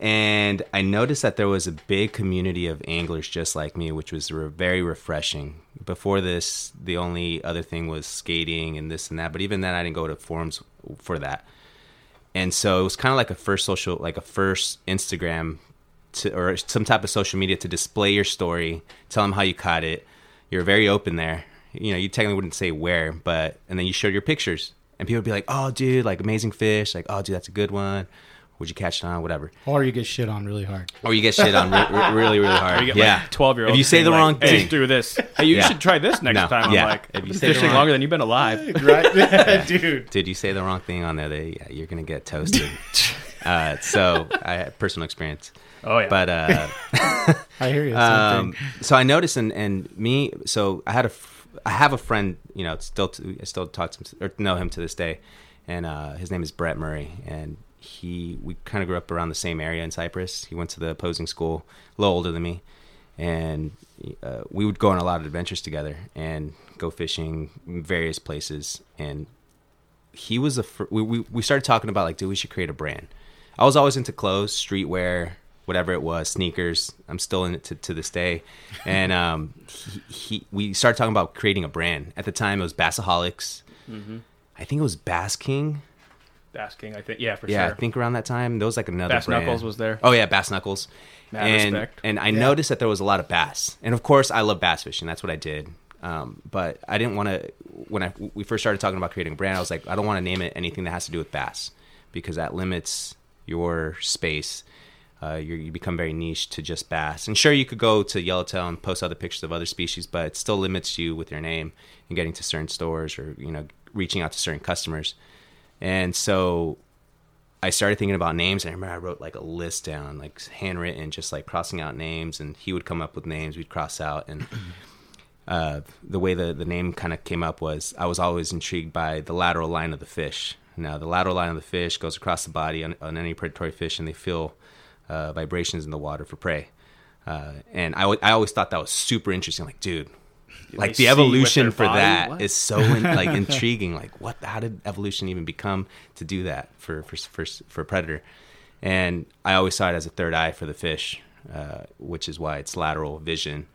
and I noticed that there was a big community of anglers just like me, which was re- very refreshing. Before this, the only other thing was skating and this and that, but even then, I didn't go to forums for that. And so it was kind of like a first social, like a first Instagram to, or some type of social media to display your story, tell them how you caught it. You're very open there. You know, you technically wouldn't say where, but and then you showed your pictures, and people would be like, "Oh, dude, like amazing fish! Like, oh, dude, that's a good one. Would you catch it on? Whatever." Or you get shit on really hard. Or you get shit on re- re- really, really hard. You get yeah, like twelve year old. If you say the wrong hey, thing, do this. Hey, you Yeah. should try this next No, time. I'm yeah. like, If you I've say been fishing wrong- longer than you've been alive. Right? dude. did you say the wrong thing on there? They, yeah, you're gonna get toasted. uh, so I had personal experience, Oh yeah, but uh, I hear you. Um, so I noticed, and, and me, so I had a, f- I have a friend, you know, still, to, I still talk to him or know him to this day, and uh, his name is Brett Murray, and he, we kind of grew up around the same area in Cypress. He went to the opposing school, a little older than me, and uh, we would go on a lot of adventures together and go fishing various places, and he was a, fir- we, we, we started talking about like, dude, we should create a brand. I was always into clothes, streetwear, whatever it was, sneakers. I'm still in it to, to this day. And um, he, he, we started talking about creating a brand. At the time, it was Bassaholics. I think it was Bass King. Bass King, I think. Yeah, for sure. Yeah, sure. I think around that time there was like another Bass brand. Knuckles was there. Oh yeah, Bass Knuckles. Mad and respect. and I noticed that there was a lot of bass, and of course I love bass fishing. That's what I did. Um, but I didn't want to. When I we first started talking about creating a brand, I was like, I don't want to name it anything that has to do with bass because that limits your space. Uh, you you become very niche to just bass. And sure, you could go to Yellowtail and post other pictures of other species, but it still limits you with your name and getting to certain stores or you know reaching out to certain customers. And so I started thinking about names, and I remember I wrote like a list down, like handwritten, just like crossing out names, and he would come up with names we'd cross out. And uh, the way the the name kind of came up was I was always intrigued by the lateral line of the fish. Now, the lateral line of the fish goes across the body on, on any predatory fish, and they feel uh, vibrations in the water for prey. Uh, and I, w- I always thought that was super interesting. Like, dude, like the evolution for body? that What? is so in, like intriguing. Like, what? How did evolution even become to do that for for for, for a predator? And I always saw it as a third eye for the fish, uh, which is why it's lateral vision.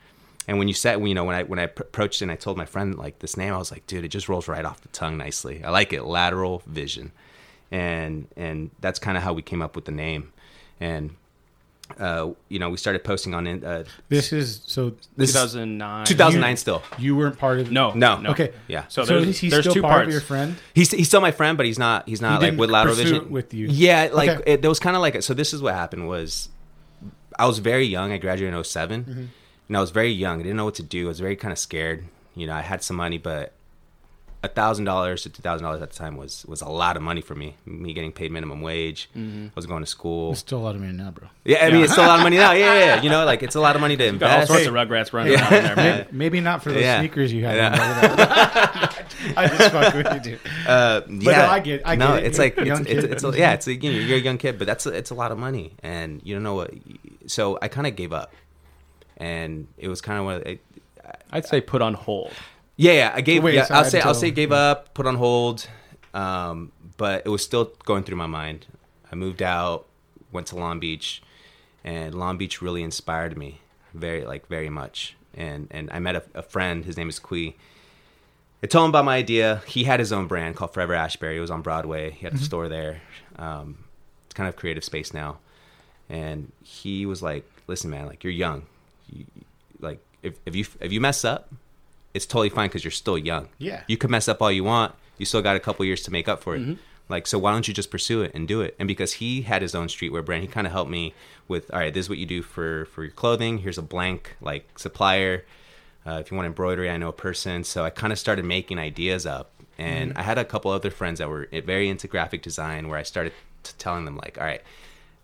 And when you said, you know, when I when I pr- approached it and I told my friend like this name, I was like, dude, it just rolls right off the tongue nicely. I like it, lateral vision, and and that's kind of how we came up with the name. And uh, you know, we started posting on in- uh, This is so. this is 2009. 2009 still. You weren't part of. No, No. no. Okay. Yeah. So, So, there's, is he there's still two part parts. of your friend? He's he's still my friend, but he's not he's not He like with lateral vision with you. Yeah, like Okay. it, there was kind of like a, so. This is what happened was I was very young. I graduated in 7 Mm-hmm. and I was very young. I didn't know what to do. I was very kind of scared. You know, I had some money, but a thousand dollars to two thousand dollars at the time was was a lot of money for me. Me getting paid minimum wage. I was going to school. It's still a lot of money now, bro. Yeah, I mean it's still a lot of money now. Yeah, yeah, yeah. you know, like it's a lot of money to Got all invest. sorts of Rugrats running around in there, man. Maybe not for those Yeah. sneakers you had. Yeah. I just fuck with you, dude. Uh, yeah, no, I get- I no, get it. it's like Young it's, it's, kid. it's a, yeah, it's a, you know, you're a young kid, but that's a, it's a lot of money, and you don't know what. So I kind of gave up, and it was kind of what. I'd say put on hold. Yeah, yeah, I gave. Yeah, I'll say I'll say gave up, put on hold, um, but it was still going through my mind. I moved out, went to Long Beach, and Long Beach really inspired me very like very much. And and I met a, a friend. His name is Kui. I told him about my idea. He had his own brand called Forever Ashbury. It was on Broadway. He had a store there. Um, it's kind of creative space now. And he was like, "Listen, man, like you're young. You, like if if you if you mess up, it's totally fine because you're still young. Yeah. you could mess up all you want. You still got a couple years to make up for it. Mm-hmm. Like, so why don't you just pursue it and do it? And because he had his own streetwear brand, he kind of helped me with, all right, this is what you do for for your clothing. Here's a blank like supplier. Uh, if you want embroidery, I know a person. So I kind of started making ideas up, and mm-hmm. I had a couple other friends that were eh, very into graphic design, where I started t- telling them like, all right,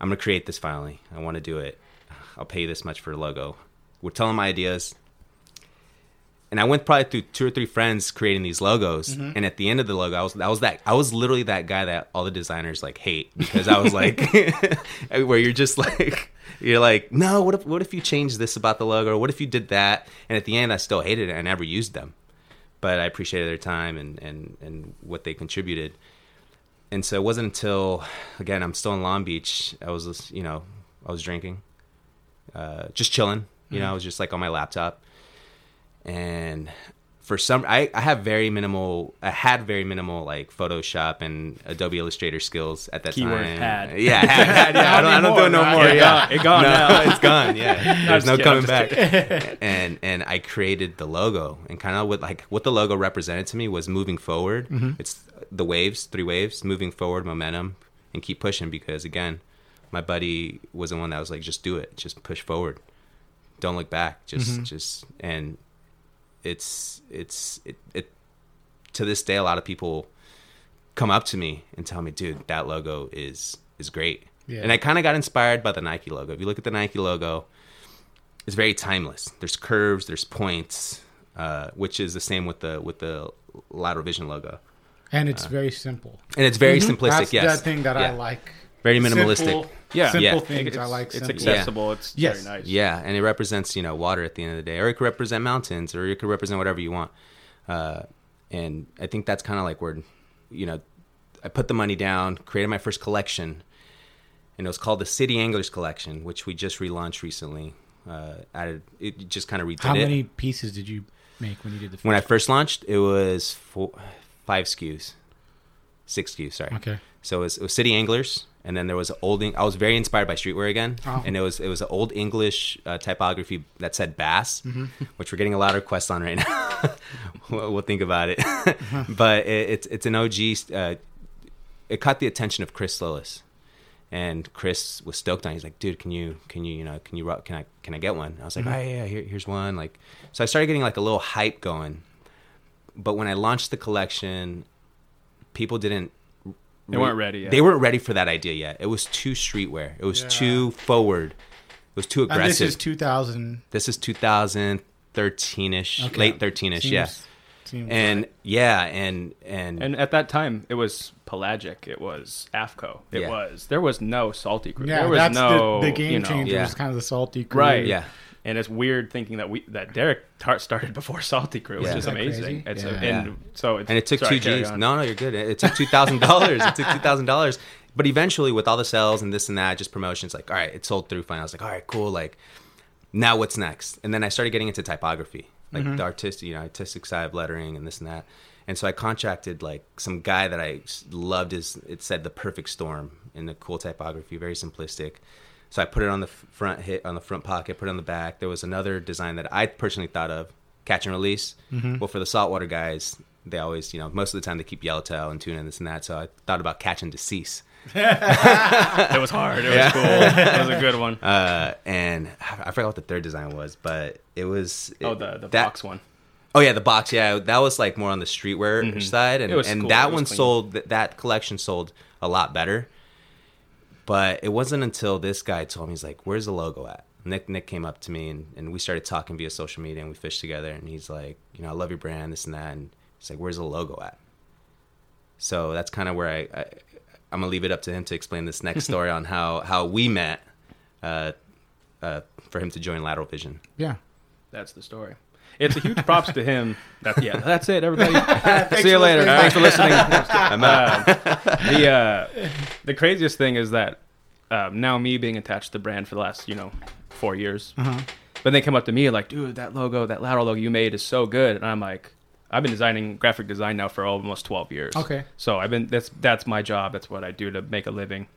I'm gonna create this finally. I want to do it. I'll pay you this much for a logo. We're telling my ideas and I went probably through two or three friends creating these logos. Mm-hmm. And at the end of the logo, I was I was that I was literally that guy that all the designers like hate because I was like, where you're just like you're like, no, what if what if you change this about the logo? What if you did that? And at the end, I still hated it. I never used them, but I appreciated their time and and and what they contributed. And so it wasn't until again I'm still in Long Beach. I was you know I was drinking, uh, just chilling. You know, I was just like on my laptop and for some I, I have very minimal i had very minimal like photoshop and adobe illustrator skills at that Keyword time. had. yeah had, had, yeah I, don't, I don't do it no more yeah. It gone no, now. it's gone yeah. There's no kidding, coming back. and and i created the logo and kind of what like what the logo represented to me was moving forward. Mm-hmm. It's the waves three waves moving forward momentum and keep pushing because again my buddy was the one that was like just do it. Just push forward. Don't look back. Just mm-hmm. just and it's it's it, it to this day a lot of people come up to me and tell me dude that logo is is great Yeah. and i kind of got inspired by the nike logo if you look at the nike logo it's very timeless there's curves there's points uh, which is the same with the with the lateral vision logo and it's very simple. and it's very simplistic Mm-hmm. That's yes the thing that I like. Very minimalistic Simple, Yeah. simple Yeah. things it's, I like. It's simple. accessible. It's Yes. very nice. Yeah, and it represents you know water at the end of the day, or it could represent mountains, or it could represent whatever you want. Uh, and I think that's kind of like where, you know, I put the money down, created my first collection, and it was called the City Anglers Collection, which we just relaunched recently. Uh, added it just kind of redid How it. many pieces did you make when you did the? First when I first launched, it was four, five SKUs, six SKUs. Sorry. Okay. So it was, it was City Anglers, and then there was old. I was very inspired by streetwear again, Oh. and it was it was an old English uh, typography that said Bass, which we're getting a lot of requests on right now. we'll, we'll think about it, but it, it's it's an OG. Uh, it caught the attention of Chris Lillis, and Chris was stoked on. it. He's like, "Dude, can you can you you know can you can I can I get one?" I was like, "Oh yeah, yeah here, here's one." Like, so I started getting like a little hype going. But when I launched the collection, people didn't They weren't ready yet. They weren't ready for that idea yet. It was too streetwear. It was Yeah. too forward. It was too And aggressive. this is 2000. This is 2013 ish, Okay. late 13 ish, yeah. Seems- seems And right. yeah, and and, And at that time, it was pelagic. It was AFTCO. It Yeah. was. There was no salty crew. yeah, there was that's no the, the game you know, changer. Yeah. Was kind of the salty crew. Right. yeah, And it's weird thinking that we that Derek Tart started before Salty Crew, which Yeah. is Is that amazing. crazy? It's Yeah. a, and so it's, and it took sorry, two carry G's. No, no, you're good. It took two thousand dollars. it took two thousand dollars. But eventually, with all the sales and this and that, just promotions, like all right, it sold through fine. I was like, all right, cool. Like now, what's next? And then I started getting into typography, like Mm-hmm. the artistic, you know, artistic side of lettering and this and that. And so I contracted like some guy that I loved. Is it said the perfect storm in the cool typography, very simplistic. So I put it on the front hit on the front pocket, put it on the back. There was another design that I personally thought of, catch and release. Well, for the saltwater guys, they always, you know, most of the time they keep yellowtail and tuna and this and that. So I thought about catch and decease. It was hard. It was cool. It was a good one. Uh, and I forgot what the third design was, but it was oh, it- the the that- box one. Oh yeah, the box. Yeah, that was like more on the streetwear side, and Mm-hmm. It was and cool. that one clean. sold. That, that collection sold a lot better. But it wasn't until this guy told me he's like, "Where's the logo at?" Nick Nick came up to me and, and we started talking via social media and we fished together and he's like, you know, I love your brand, this and that, and he's like, "Where's the logo at?" So that's kind of where I, I I'm gonna leave it up to him to explain this next story on how how we met, uh, uh, for him to join Lateral Vision. Yeah. That's the story. It's a huge props to him. That, yeah, that's it, everybody. See you later. Thanks for listening. I'm out. the uh, the craziest thing is that um, now me being attached to the brand for the last you know four years, but they come up to me like, dude, that logo, that lateral logo you made is so good, and I'm like, I've been designing graphic design now for almost twelve years. Okay. so I've been that's that's my job. That's what I do to make a living.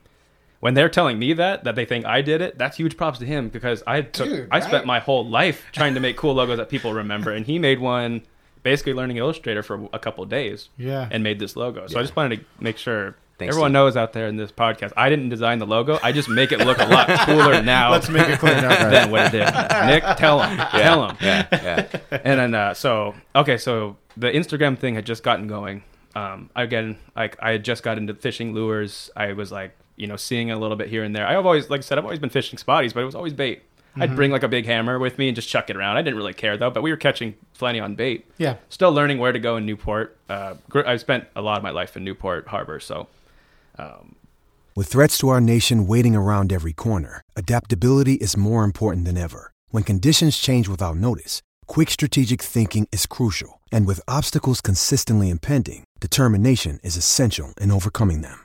When they're telling me that that they think I did it, that's huge props to him because I took Dude, I spent my whole life trying to make cool logos that people remember, and he made one basically learning Illustrator for a couple of days Yeah. and made this logo. So I just wanted to make sure Thanks, Everyone Steve. knows out there in this podcast, I didn't design the logo. I just make it look a lot cooler now Let's make it clear now. than what it did. Nick, tell him. Tell him. Yeah, yeah. and then uh, so okay, so the Instagram thing had just gotten going. Um, again, like I had just got into fishing lures. I was like, you know, seeing a little bit here and there. I've always, like I said, I've always been fishing spotties, but it was always bait. I'd bring like a big hammer with me and just chuck it around. I didn't really care though, but we were catching plenty on bait. Yeah. Still learning where to go in Newport. Uh, gr- I spent a lot of my life in Newport Harbor, so With threats to our nation waiting around every corner, adaptability is more important than ever. When conditions change without notice, quick strategic thinking is crucial. And with obstacles consistently impending, determination is essential in overcoming them.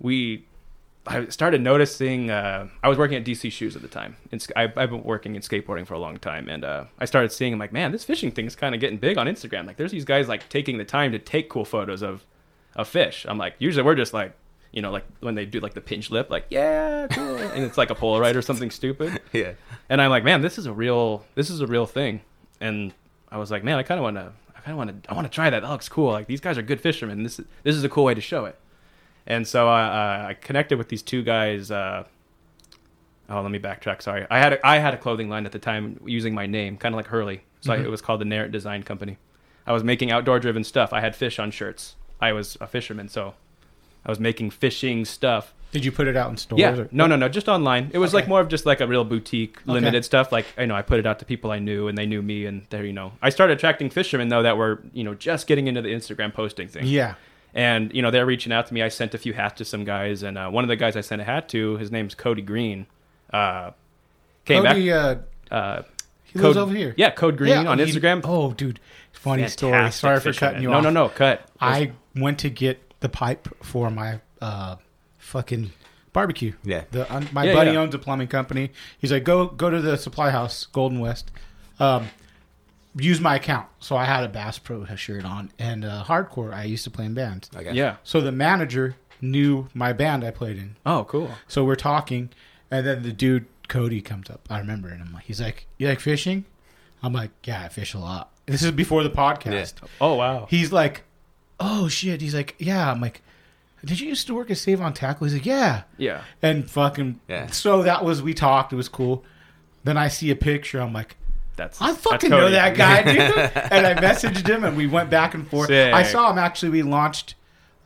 We I started noticing uh, I was working at DC Shoes at the time. And I, I've been working in skateboarding for a long time, and uh, I started seeing I'm like, man, this fishing thing is kind of getting big on Instagram. Like, there's these guys like taking the time to take cool photos of of fish. I'm like, usually we're just like, you know, like when they do like the pinch lip, like yeah, cool, and it's like a Polaroid or something stupid. Yeah. And I'm like, man, this is a real this is a real thing. And I was like, man, I kind of want to I kind of want to I want to try that. That looks cool. Like these guys are good fishermen. This is this is a cool way to show it. And so I, uh, I connected with these two guys. Uh, oh, let me backtrack. Sorry, I had a, I had a clothing line at the time using my name, kind of like Hurley. So I, it was called the Narrett Design Company. I was making outdoor driven stuff. I had fish on shirts. I was a fisherman, so I was making fishing stuff. Did you put it out in stores? Yeah, or- no, no, no, just online. It was like more of just like a real boutique, limited stuff. Like I know, I put it out to people I knew, and they knew me, and they're you know, I started attracting fishermen though that were you know just getting into the Instagram posting thing. Yeah. And you know they're reaching out to me. I sent a few hats to some guys, and uh, one of the guys I sent a hat to, his name's Cody Green. Uh, came Cody, back. uh, Uh, he lives over here. Yeah, Code Green Yeah, on he- Instagram. Oh, dude, funny story. Fantastic Sorry for cutting you no, off. No, no, no, cut. I went to get the pipe for my uh, fucking barbecue. Yeah. The um, my Yeah, buddy yeah. owns a plumbing company. He's like, go go to the supply house, Golden West. Um, use my account. So I had a Bass Pro shirt on and uh, hardcore. I used to play in bands. Okay. Yeah. So the manager knew my band I played in. Oh, cool. So we're talking, and then the dude Cody comes up. I remember, and I'm like, he's like, "You like fishing?" I'm like, "Yeah, I fish a lot." This is before the podcast. Oh, wow. He's like, "Oh shit!" He's like, "Yeah." I'm like, "Did you used to work at Save on Tackle?" He's like, "Yeah." Yeah. And fucking, Yeah. so that was we talked. It was cool. Then I see a picture. I'm like, That's I that's fucking know that guy, dude. and I messaged him, and we went back and forth. Sick. I saw him actually. We launched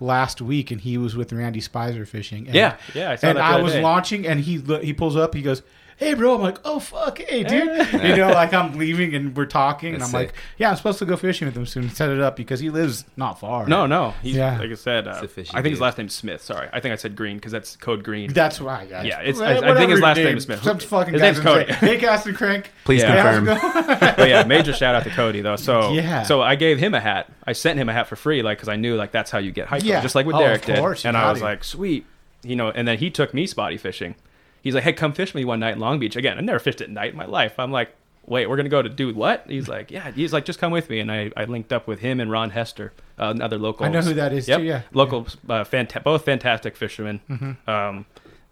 last week, and he was with Randy Spicer fishing. And, Yeah, yeah, I saw and I was day. launching, and he he pulls up. He goes, "Hey, bro." I'm like, "Oh fuck, hey, dude." you know, like I'm leaving, and we're talking, and I'm like, "Yeah, I'm supposed to go fishing with him soon." Set it up because he lives not far. No, no. He's, Yeah. Like I said, uh, I think his last name's Smith. Sorry. I think I said Green because that's Code Green. That's why. Yeah, Yeah, it's- Wha- I- I think his last your name is Smith. Some fucking His guys name's Cody. say, Hey, Cast and Crank. Please Yeah. Confirm. but yeah, major shout out to Cody though. So Yeah. so I gave him a hat. I sent him a hat for free, like because I knew like that's how you get hype, Yeah. just like what Oh, Derek of course, did. And I was like, sweet, you know. And then he took me spotty fishing. He's like, hey, come fish me one night in Long Beach. Again, I never fished at night in my life. I'm like, wait, we're gonna go to do what? He's like, yeah. He's like, just come with me. And I, I linked up with him and Ron Hester, uh, another local. I know who that is, Yep. too, yeah. local, uh, fanta- both fantastic fishermen. Mm-hmm. Um,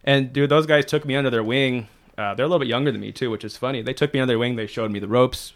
and dude, those guys took me under their wing. Uh, they're a little bit younger than me too, which is funny. They took me under their wing. They showed me the ropes.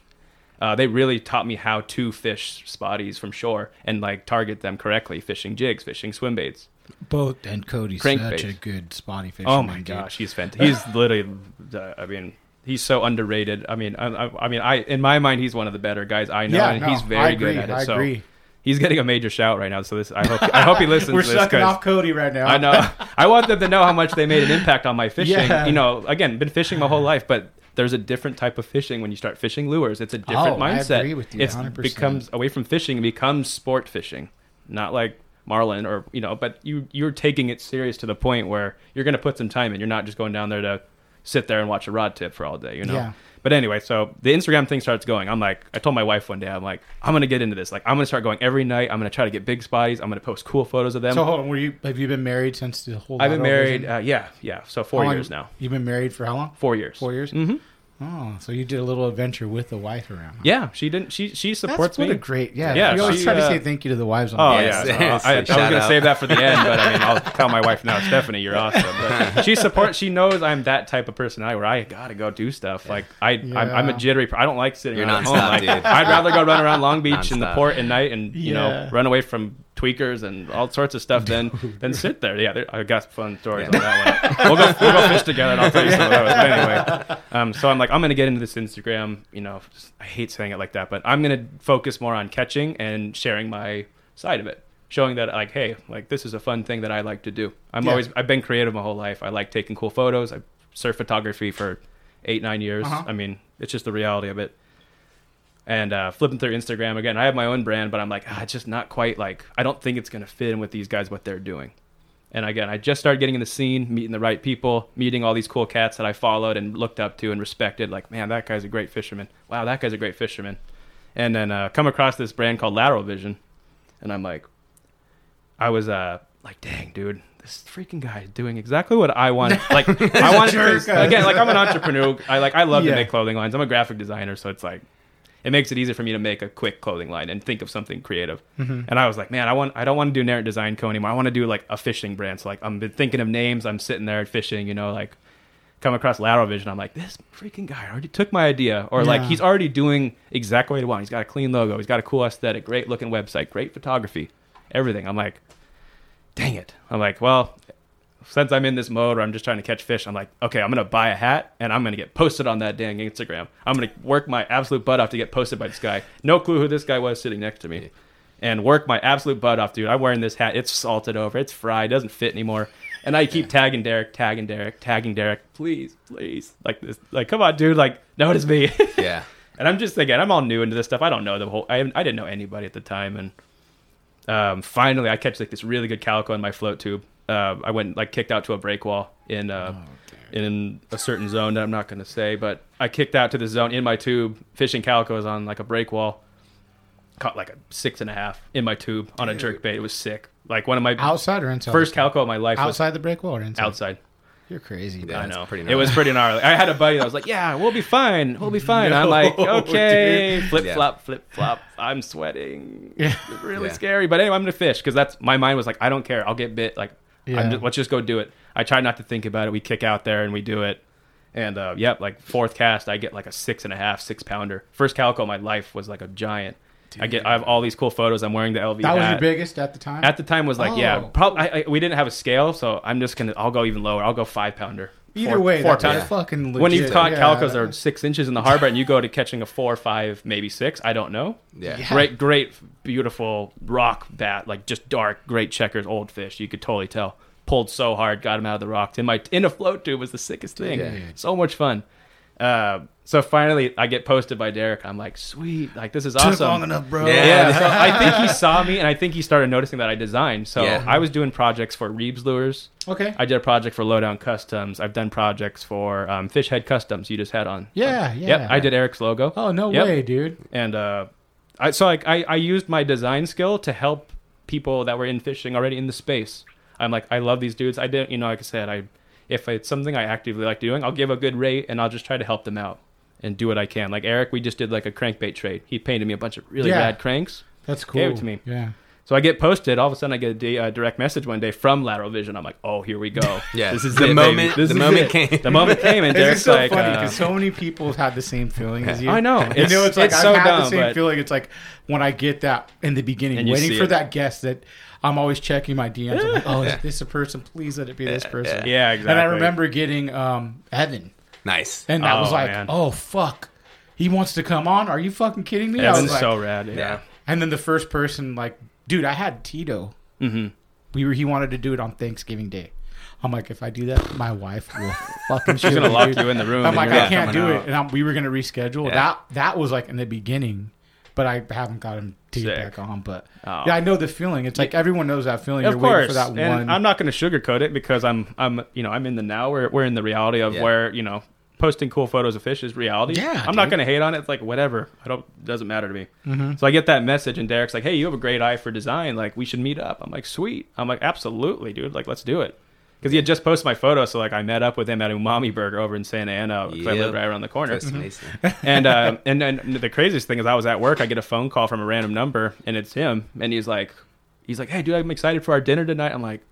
Uh, they really taught me how to fish spotties from shore and like target them correctly, fishing jigs, fishing swim baits. Both and Cody's Crankbait. such a good spotty fisherman. Oh my dude. gosh, he's fantastic. He's literally, uh, I mean, he's so underrated. I mean, I, I, I mean, I in my mind, he's one of the better guys I know, Yeah, and no, he's very agree, good at it. I so agree. he's getting a major shout right now. So this, I hope, I hope he listens. We're to this sucking off Cody right now. I know. I want them to know how much they made an impact on my fishing. Yeah. You know, again, been fishing my whole life, but there's a different type of fishing when you start fishing lures. It's a different Oh, I mindset. agree with you, 100%. becomes away from fishing, it becomes sport fishing, not like marlin or you know but you you're taking it serious to the point where you're going to put some time in. You're not just going down there to sit there and watch a rod tip for all day you know? Yeah. but anyway so the instagram thing starts going. I'm like i told my wife one day i'm like i'm going to get into this. Like i'm going to start going every night. I'm going to try to get big spotties i'm going to post cool photos of them. So hold on, were you have you been married since the whole? i've been married uh, yeah yeah so four years now. You've been married for how long? four years. Four years. hmm Oh, so you did a little adventure with the wife around. yeah she didn't she she That's supports what me a great. Yeah, Yeah, You always she, try to uh, say thank you to the wives. On Oh the yeah, Yes, so I. I was gonna save that for the end, but I mean, I'll tell my wife now, Stephanie, you're awesome. But she supports. She knows I'm that type of personality where I gotta go do stuff. Like I, I'm, I'm a Yeah. jittery. I don't like sitting You're around at home. Like, dude. I'd rather go run around Long Beach in the port at night and you know run away from tweakers and all sorts of stuff than than sit there. Yeah, there, I got fun stories on that one. We'll go, we'll go fish together and I'll tell you some of those. But anyway, um, so I'm like, I'm gonna get into this Instagram. You know, I hate saying it like that, but I'm gonna focus more on catching and sharing my side of it, showing that like, hey, like this is a fun thing that I like to do. I'm Yeah. always I've been creative my whole life. I like taking cool photos. I surf photography for eight nine years. Uh-huh. I mean, it's just the reality of it and uh, flipping through Instagram again. I have my own brand, but I'm like, ah, it's just not quite like I don't think it's gonna fit in with these guys what they're doing. And again, I just started getting in the scene, meeting the right people, meeting all these cool cats that I followed and looked up to and respected. Like, man, that guy's a great fisherman. Wow, that guy's a great fisherman. And then uh, come across this brand called Lateral Vision, and I'm like, I was uh, like, dang, dude, this freaking guy is doing exactly what I want. Like, I want again, like I'm an entrepreneur. I like I love Yeah. to make clothing lines. I'm a graphic designer, so it's like it makes it easier for me to make a quick clothing line and think of something creative. Mm-hmm. And I was like, man, I want I don't want to do Narrant Design Co anymore. I want to do like a fishing brand. So like I'm been thinking of names. I'm sitting there fishing, you know, like come across Lateral Vision. I'm like, this freaking guy already took my idea, or like he's already doing exactly what I want. He's got a clean logo. He's got a cool aesthetic, great looking website, great photography, everything. I'm like, dang it. I'm like, well, since I'm in this mode where I'm just trying to catch fish, I'm like, okay, I'm gonna buy a hat and I'm gonna get posted on that dang Instagram. I'm gonna work my absolute butt off to get posted by this guy. No clue who this guy was sitting next to me, and work my absolute butt off, dude. I'm wearing this hat. It's salted over. It's fried. Doesn't fit anymore. And I keep tagging Derek, tagging Derek, tagging Derek. Please, please, like this. Like, come on, dude. Like, notice me. Yeah. And I'm just thinking, I'm all new into this stuff. I don't know the whole. I, I didn't know anybody at the time, and um, finally, I catch like this really good calico in my float tube. Uh, I went like kicked out to a break wall in uh, in a certain zone that I'm not going to say, but I kicked out to the zone in my tube, fishing calicos on like a break wall. Caught like a six and a half in my tube on a jerk bait. It was sick. Like one of my outside or inside? first calico of my life outside the break wall or inside? outside. You're crazy. Yeah, I know. pretty it was pretty gnarly. I had a buddy that was like, "Yeah, we'll be fine. We'll be fine." I'm like, "Okay." dude. Flip Yeah. flop, flip flop. I'm sweating. Yeah. It's really Yeah. scary. But anyway, I'm gonna fish because that's my mind was like, I don't care. I'll get bit. Like, I'm Yeah. just, let's just go do it. I try not to think about it. We kick out there and we do it. And uh, yep, like fourth cast, I get like a six and a half, six pounder. First calico my life was like a giant. I get. I have all these cool photos. I'm wearing the LV. That was your biggest at the time. At the time was like, yeah, Oh. probably. I, I, we didn't have a scale, so I'm just gonna. I'll go even lower. I'll go five pounder. Either Four- way, four that's pounder. fucking legit. When you've caught yeah. calicos that are six inches in the harbor and you go to catching a four, five, maybe six, I don't know. Yeah. Yeah. Great, great, beautiful rock bat, like just dark, great checkers, old fish. You could totally tell. Pulled so hard, got him out of the rocks. In my in a float tube was the sickest thing. Yeah. So much fun. Uh, so finally, I get posted by Derek. I'm like, sweet, like this is Took awesome. long enough, bro. Yeah. Yeah, so I think he saw me, and I think he started noticing that I designed. So Yeah. I was doing projects for Reeves Lures. Okay. I did a project for Lowdown Customs. I've done projects for um, Fish Head Customs. You just had on. Yeah, Yep, yeah. I did Eric's logo. Oh no Yep. way, dude. And uh, I so like I, I used my design skill to help people that were in fishing already in the space. I'm like I love these dudes. I didn't you know like I said I if it's something I actively like doing, I'll give a good rate and I'll just try to help them out and do what I can. Like Eric, we just did like a crankbait trade. He painted me a bunch of really Yeah. rad cranks. That's cool. Gave it to me. Yeah. So I get posted. All of a sudden, I get a uh, direct message one day from Lateral Vision. I'm like, "Oh, here we go. Yeah. this is The it, moment- baby. This the is moment it. came. The moment came, and It's Derek's so like, funny uh, because so many people have had the same feeling as you. I know. you It's- know, it's like it's I've so had the same but- feeling. It's like when I get that in the beginning, waiting for it. that guest that I'm always checking my DMs. I'm like, oh, is this a person? Please let it be this person. yeah, exactly. And I remember getting um, Evan, Nice. and that was Oh, like, man. oh fuck, he wants to come on. Are you fucking kidding me? I Evan's was like- so rad. Yeah. Yeah. And then the first person, like, dude, I had Tito. Mm-hmm. We were. He wanted to do it on Thanksgiving Day. I'm like, if I do that, my wife will fucking. She's gonna lock you in the room. I'm and like, you're I not can't coming do out. it, and I'm, we were gonna reschedule. Yeah. That that was like in the beginning, but I haven't got him to get Sick. back on. But Oh. yeah, I know the feeling. It's like everyone knows that feeling. of You're course, waiting for that and one. I'm not going to sugarcoat it because I'm, I'm, you know, I'm in the now. We're, we're in the reality of Yeah. where you know, posting cool photos of fish is reality. Yeah, I'm not dude. going to hate on it. It's like whatever. I don't. Doesn't matter to me. Mm-hmm. So I get that message, and Derek's like, "Hey, you have a great eye for design. Like, we should meet up." I'm like, "Sweet." I'm like, "Absolutely, dude. Like, let's do it." Because he had just posted my photo, so like I met up with him at Umami Burger over in Santa Ana because I Yep. live right around the corner. Costa Mesa. and uh, and then the craziest thing is I was at work. I get a phone call from a random number, and it's him. And he's like, he's like, "Hey, dude, I'm excited for our dinner tonight." I'm like,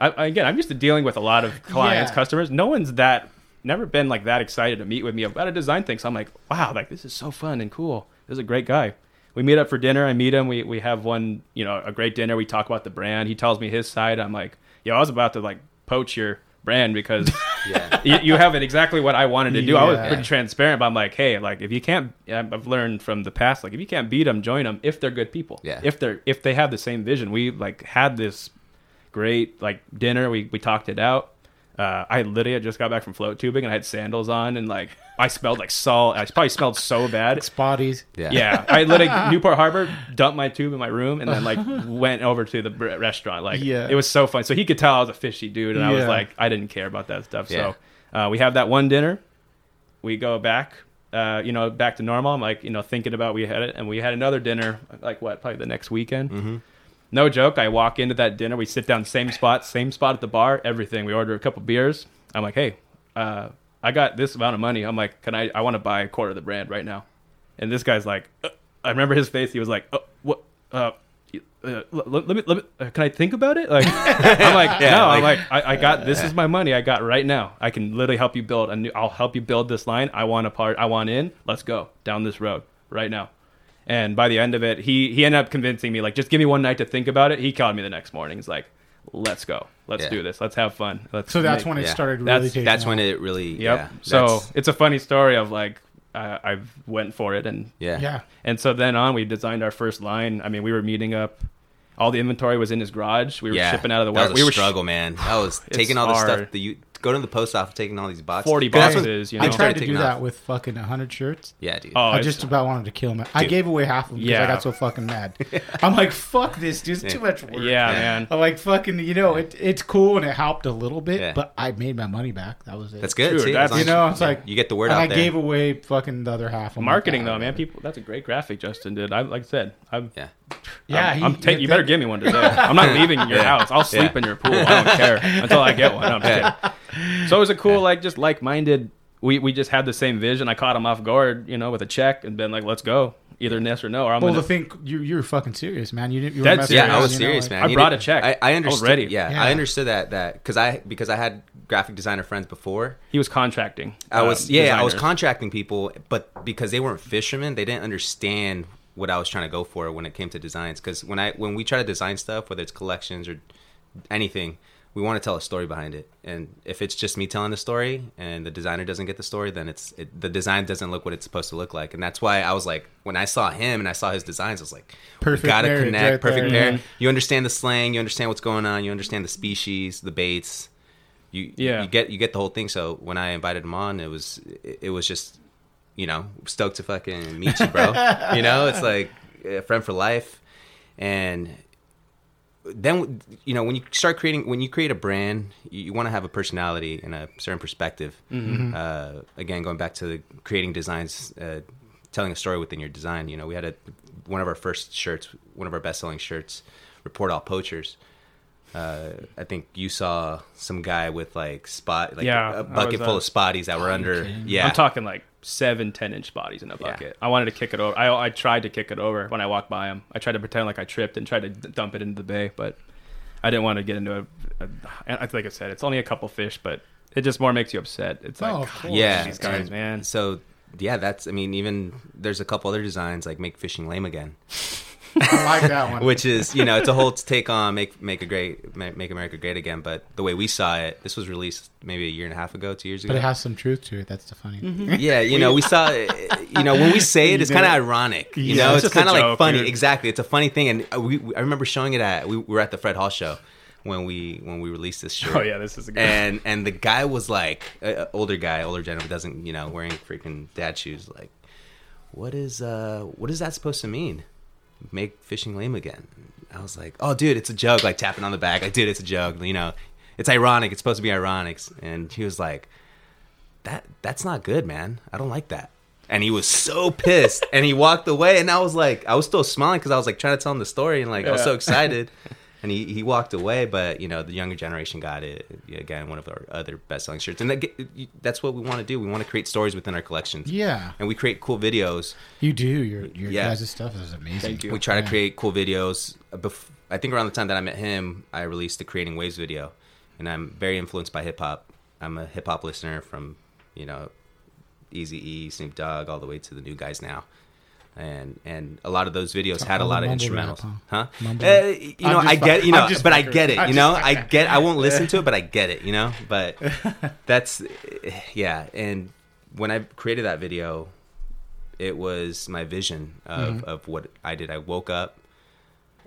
I, I- again, I'm used to dealing with a lot of clients, Yeah. customers. No one's that never been like that excited to meet with me about a design thing. So I'm like, wow, like this is so fun and cool. This is a great guy. We meet up for dinner. I meet him. We we have one, you know, a great dinner. We talk about the brand. He tells me his side. I'm like, yo, I was about to like poach your brand because Yeah. you, you have it exactly what I wanted to do. I was pretty transparent, but I'm like, hey, like if you can't, I've learned from the past, like if you can't beat them, join them if they're good people. Yeah. If they're if they have the same vision. We like had this great like dinner. We we talked it out. Uh, I literally just got back from float tubing and I had sandals on and like I smelled like salt. I probably smelled so bad. Spotties. Yeah. Yeah, I literally Newport Harbor dumped my tube in my room and then like went over to the restaurant. Like, Yeah. it was so fun. So he could tell I was a fishy dude, and I was Yeah. like, I didn't care about that stuff. Yeah. So uh, we have that one dinner. We go back, uh, you know, back to normal. I'm like, you know, thinking about we had it, and we had another dinner. Like what? Probably the next weekend. Mm-hmm. No joke. I walk into that dinner. We sit down, same spot, same spot at the bar. Everything. We order a couple beers. I'm like, hey, uh, I got this amount of money. I'm like, can I? I want to buy a quarter of the brand right now. And this guy's like, uh, I remember his face. He was like, oh, what? Uh, uh, let, let me, let me, uh, can I think about it? Like, I'm like, Yeah, no, I'm like- like, I, I got, this is my money I got right now. I can literally help you build a new, I'll help you build this line. I want a part, I want in. Let's go down this road right now. And by the end of it, he, he ended up convincing me, like, just give me one night to think about it. He called me the next morning. He's like, let's go. Let's Yeah. do this. Let's have fun. Let's So that's make- when it yeah. started really That's- taking That's when it really. Yep. Yeah. so it's a funny story of like, uh, I went for it and Yeah. Yeah. and so then on, we designed our first line. I mean, we were meeting up. All the inventory was in his garage. We were Yeah. shipping out of the That warehouse. was a We were struggle, man. That was taking all the hard. stuff that you go to the post office, taking all these boxes. 40 That's when boxes, you I know. things tried started to do taking that off. with fucking 100 shirts. Yeah, dude. Oh, I it's- just about wanted to kill him. I Dude. gave away half of them because Yeah. I got so fucking mad. I'm like, fuck this, dude. It's too much work. yeah, man. I'm like, fucking, you know, it, it's cool and it helped a little bit, Yeah. but I made my money back. That was it. That's good. Dude, see, as that's- long You as know, it's yeah, like you get the word and out I there. gave away fucking the other half. I'm like, Marketing ah, though, man. People, that's a great graphic Justin did. I like I said, I'm. yeah. Yeah, I'm, he- I'm take, he- you better give me one today. I'm not leaving your Yeah. house. I'll sleep Yeah. in your pool. I don't care until I get one. No, I'm just kidding. So it was a cool, like, just like-minded. We we just had the same vision. I caught him off guard, you know, with a check, and been like, "Let's go, either yes or no." Or I'm Well, gonna. the thing, you you were fucking serious, man. You didn't. You Dead were messing serious. Yeah, I was you know, serious, like- man. I You brought a check. I, I I understood. ready. Yeah, Yeah. I understood that that because I because I had graphic designer friends before. he was contracting. I was um, yeah, I was contracting people, but because they weren't fishermen, they didn't understand what I was trying to go for when it came to designs. Because when I when we try to design stuff, whether it's collections or anything, we want to tell a story behind it. And if it's just me telling the story and the designer doesn't get the story, then it's it, the design doesn't look what it's supposed to look like. And that's why I was like, when I saw him and I saw his designs, I was like, Perfect gotta connect, right perfect there, pair. yeah. Mm-hmm. You understand the slang, you understand what's going on, you understand the species, the baits. You, Yeah. you get you get the whole thing. So when I invited him on, it was it, it was just you know stoked to fucking meet you, bro. you know, it's like a friend for life, and then you know when you start creating when you create a brand, you, you want to have a personality and a certain perspective. Uh, again, going back to the creating designs, uh, telling a story within your design. You know, we had a one of our first shirts, one of our best selling shirts, report all poachers. Uh, I think you saw some guy with like spot, like Yeah, a I bucket full of spotties that were under. Yeah, I'm talking like seven, ten inch bodies in a Yeah. bucket. I wanted to kick it over. I, I tried to kick it over when I walked by him. I tried to pretend like I tripped and tried to d- dump it into the bay, but I didn't want to get into a. a and I like I said, it's only a couple fish, but it just more makes you upset. It's like, Oh, of course. yeah, these guys, and man. So yeah, that's. I mean, even there's a couple other designs like make fishing lame again, I like that one. which is you know it's a whole take on make make a great make, make America great again. But the way we saw it, this was released maybe a year and a half ago, two years ago. but it has some truth to it. That's the funny. Mm-hmm. yeah, you know, we saw, you know, when we say it, it's kind of ironic. You Yeah, know, it's it's, kind of like funny. dude. Exactly, it's a funny thing, and uh, we, we- I remember showing it at we were at the Fred Hall show when we when we released this shirt. oh yeah, this is a good. and and the guy was like, uh, older guy, older gentleman, doesn't you know, wearing freaking dad shoes, like. what is uh what is that supposed to mean? Make fishing lame again. I was like, oh, dude, it's a joke. Like tapping on the back, like, dude, it's a joke. You know, it's ironic. It's supposed to be ironic. And he was like, that that's not good, man. I don't like that. And he was so pissed, and he walked away. And I was like, I was still smiling because I was like trying to tell him the story, and like I was so excited. and he, he walked away, but you know the younger generation got it. Again, one of our other best selling shirts, and that, that's what we want to do. We want to create stories within our collections. Yeah. and we create cool videos. You do. Your your Yeah. guys' stuff is amazing. Thank you. We try to create cool videos. Uh, bef- I think around the time that I met him, I released the Creating Waves video, and I'm very influenced by hip hop. I'm a hip hop listener from you know Easy E, Snoop Dogg, all the way to the new guys now. And and a lot of those videos had a lot of mumble rap, instrumentals, huh? huh? Uh, you know, I get you know, but I get it. You know, I get. I won't listen to it, but I get it. You know, but that's yeah. And when I created that video, it was my vision of, Mm-hmm. of what I did. I woke up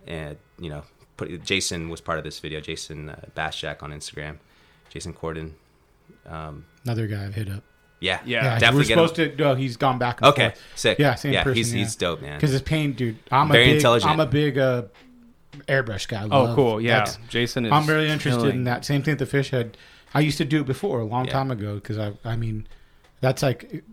and you know, put Jason was part of this video. Jason uh, Baschak on Instagram, Jason Corden. Um, Another guy I've hit up. Yeah, Yeah, Yeah, definitely we're get him. supposed to. No, he's gone back. And Okay, forth. sick. Yeah, same Yeah, person. he's- he's dope, man. Because his pain, dude. I'm Very a big, intelligent. I'm a big uh, airbrush guy. I Oh, love- cool. Yeah, that's- Jason is. I'm really interested killing. in that. Same thing with the fish head. I used to do it before a long Yeah. time ago because I, I mean, that's like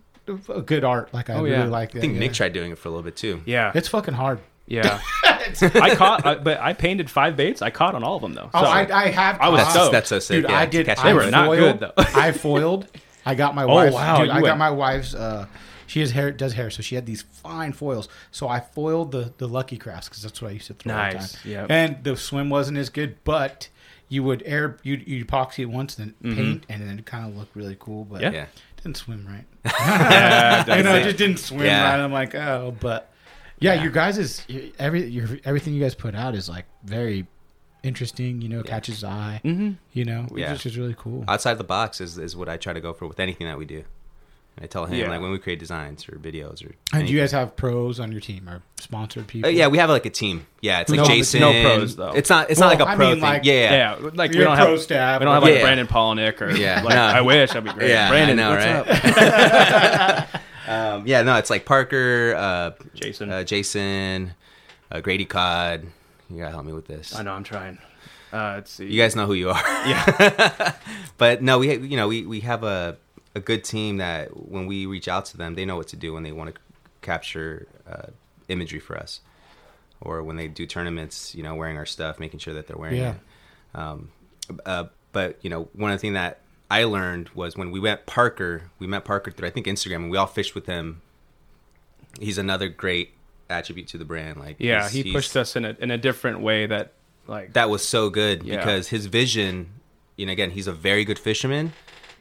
a good art. Like I Oh, really yeah. like that. I think yeah. Nick tried doing it for a little bit too. Yeah, It's fucking hard. yeah. I caught, I, but I painted five baits. I caught on all of them though. Oh, So- I, I have. I was caught- stoked. That's so sick. Dude, yeah, I to did. catch I They that were one. not good, though. I foiled. I got my wife's. wow, Dude, you I got my wife's. Uh, she has hair, does hair, so she had these fine foils. So I foiled the the Lucky Crafts because that's what I used to throw. Nice, time. yep. And the swim wasn't as good, but you would air you you epoxy it once, then Mm-hmm. paint, and then it kind of looked really cool. But Yeah. Yeah. didn't swim right. Yeah, you know, it it. just didn't swim Yeah. right. I'm like, oh, but yeah, your guys is every your everything you guys put out is like very interesting. You know, catches the eye. Mhm. You know, Yeah. which is really cool. Outside the box is, is what I try to go for with anything that we do. I tell him Yeah. like when we create designs or videos or. And do you guys have pros on your team or sponsored people? Uh, yeah, we have like a team. Yeah, it's like No- Jason. no pros, though. It's not. It's Well, not like a I pro mean, thing. like- yeah, yeah, Yeah, like we don't pro have staff. we don't have like Yeah. Brandon Palaniuk or Yeah. Like, No. I wish that'd be great. Yeah, I Brandon, know, what's right? up? Um, yeah, no, it's like Parker, uh, Jason. uh, Jason, uh, Grady Cod. You gotta help me with this. I know I'm trying. Uh, let's see. You guys know who you are. yeah, but no, we you know we we have a a good team that when we reach out to them, they know what to do when they want to capture uh, imagery for us, or when they do tournaments. You know, wearing our stuff, making sure that they're wearing Yeah. it. Um, uh, but you know, one of the things that I learned was when we met Parker. We met Parker through I think Instagram, and we all fished with him. He's another great attribute to the brand. Like yeah. He pushed us in a in a different way that like that was so good Yeah. because his vision you know again he's a very good fisherman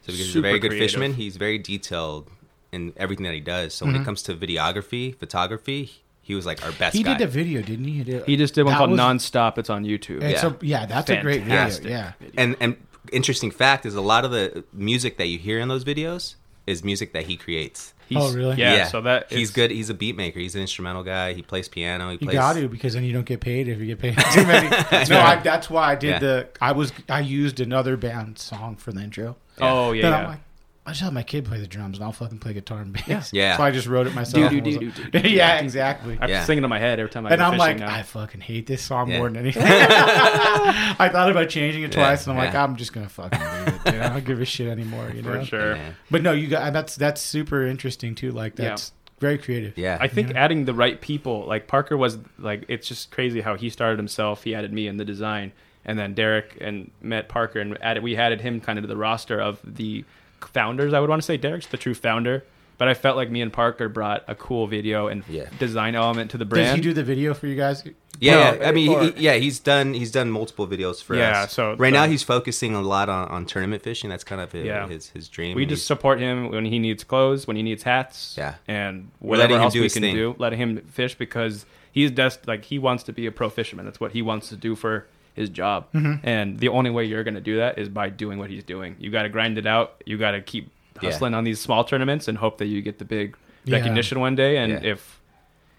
so because he's a very good creative. fisherman he's very detailed in everything that he does so when Mm-hmm. it comes to videography photography he was like our best He guy did a video, didn't he? did- he just did one that called was- Nonstop. It's on YouTube. It's Yeah. a, yeah, that's a great video. Yeah. and and interesting fact is a lot of the music that you hear in those videos is music that he creates Oh, he's- Oh, really? Yeah. So that he's good he's a beat maker he's an instrumental guy he plays piano he You plays got to because then you don't get paid if you get paid too many. no, I, that's why I did Yeah. the. I was I used another band song for the intro. Oh yeah. Then I'm yeah. like, I just have my kid play the drums and I'll fucking play guitar and bass. Yeah. So I just wrote it myself. Do, do, do, do, do. yeah, exactly. I'm Yeah. singing in my head every time I And go I'm like, now. I fucking hate this song Yeah. more than anything. I thought about changing it Yeah, twice, and I'm like. I'm just gonna fucking leave it. Dude. I don't give a shit anymore. You know. for sure. Yeah. But no, you got that's that's super interesting too. Like Yeah. that's very creative. yeah I think adding the right people, like Parker was like, it's just crazy how he started himself. He added me in the design, and then Derek and met Parker, and added we added him kind of to the roster of the founders. I would want to say Derek's the true founder, but I felt like me and Parker brought a cool video and Yeah. design element to the Does brand. he do the video for you guys? Yeah, No, yeah. I mean, or- he, yeah, he's done he's done multiple videos for Yeah, us. so right now he's focusing a lot on, on tournament fishing. That's kind of his Yeah. his, his dream. we and just he's- support him when he needs clothes, when he needs hats, Yeah. and We're letting whatever him else do we his can thing. do. Letting him fish because he's just like he wants to be a pro fisherman. That's what he wants to do for his job. Mm-hmm. And the only way you're going to do that is by doing what he's doing. You got to grind it out. You got to keep Yeah. hustling on these small tournaments and hope that you get the big Yeah. recognition one day. And Yeah. if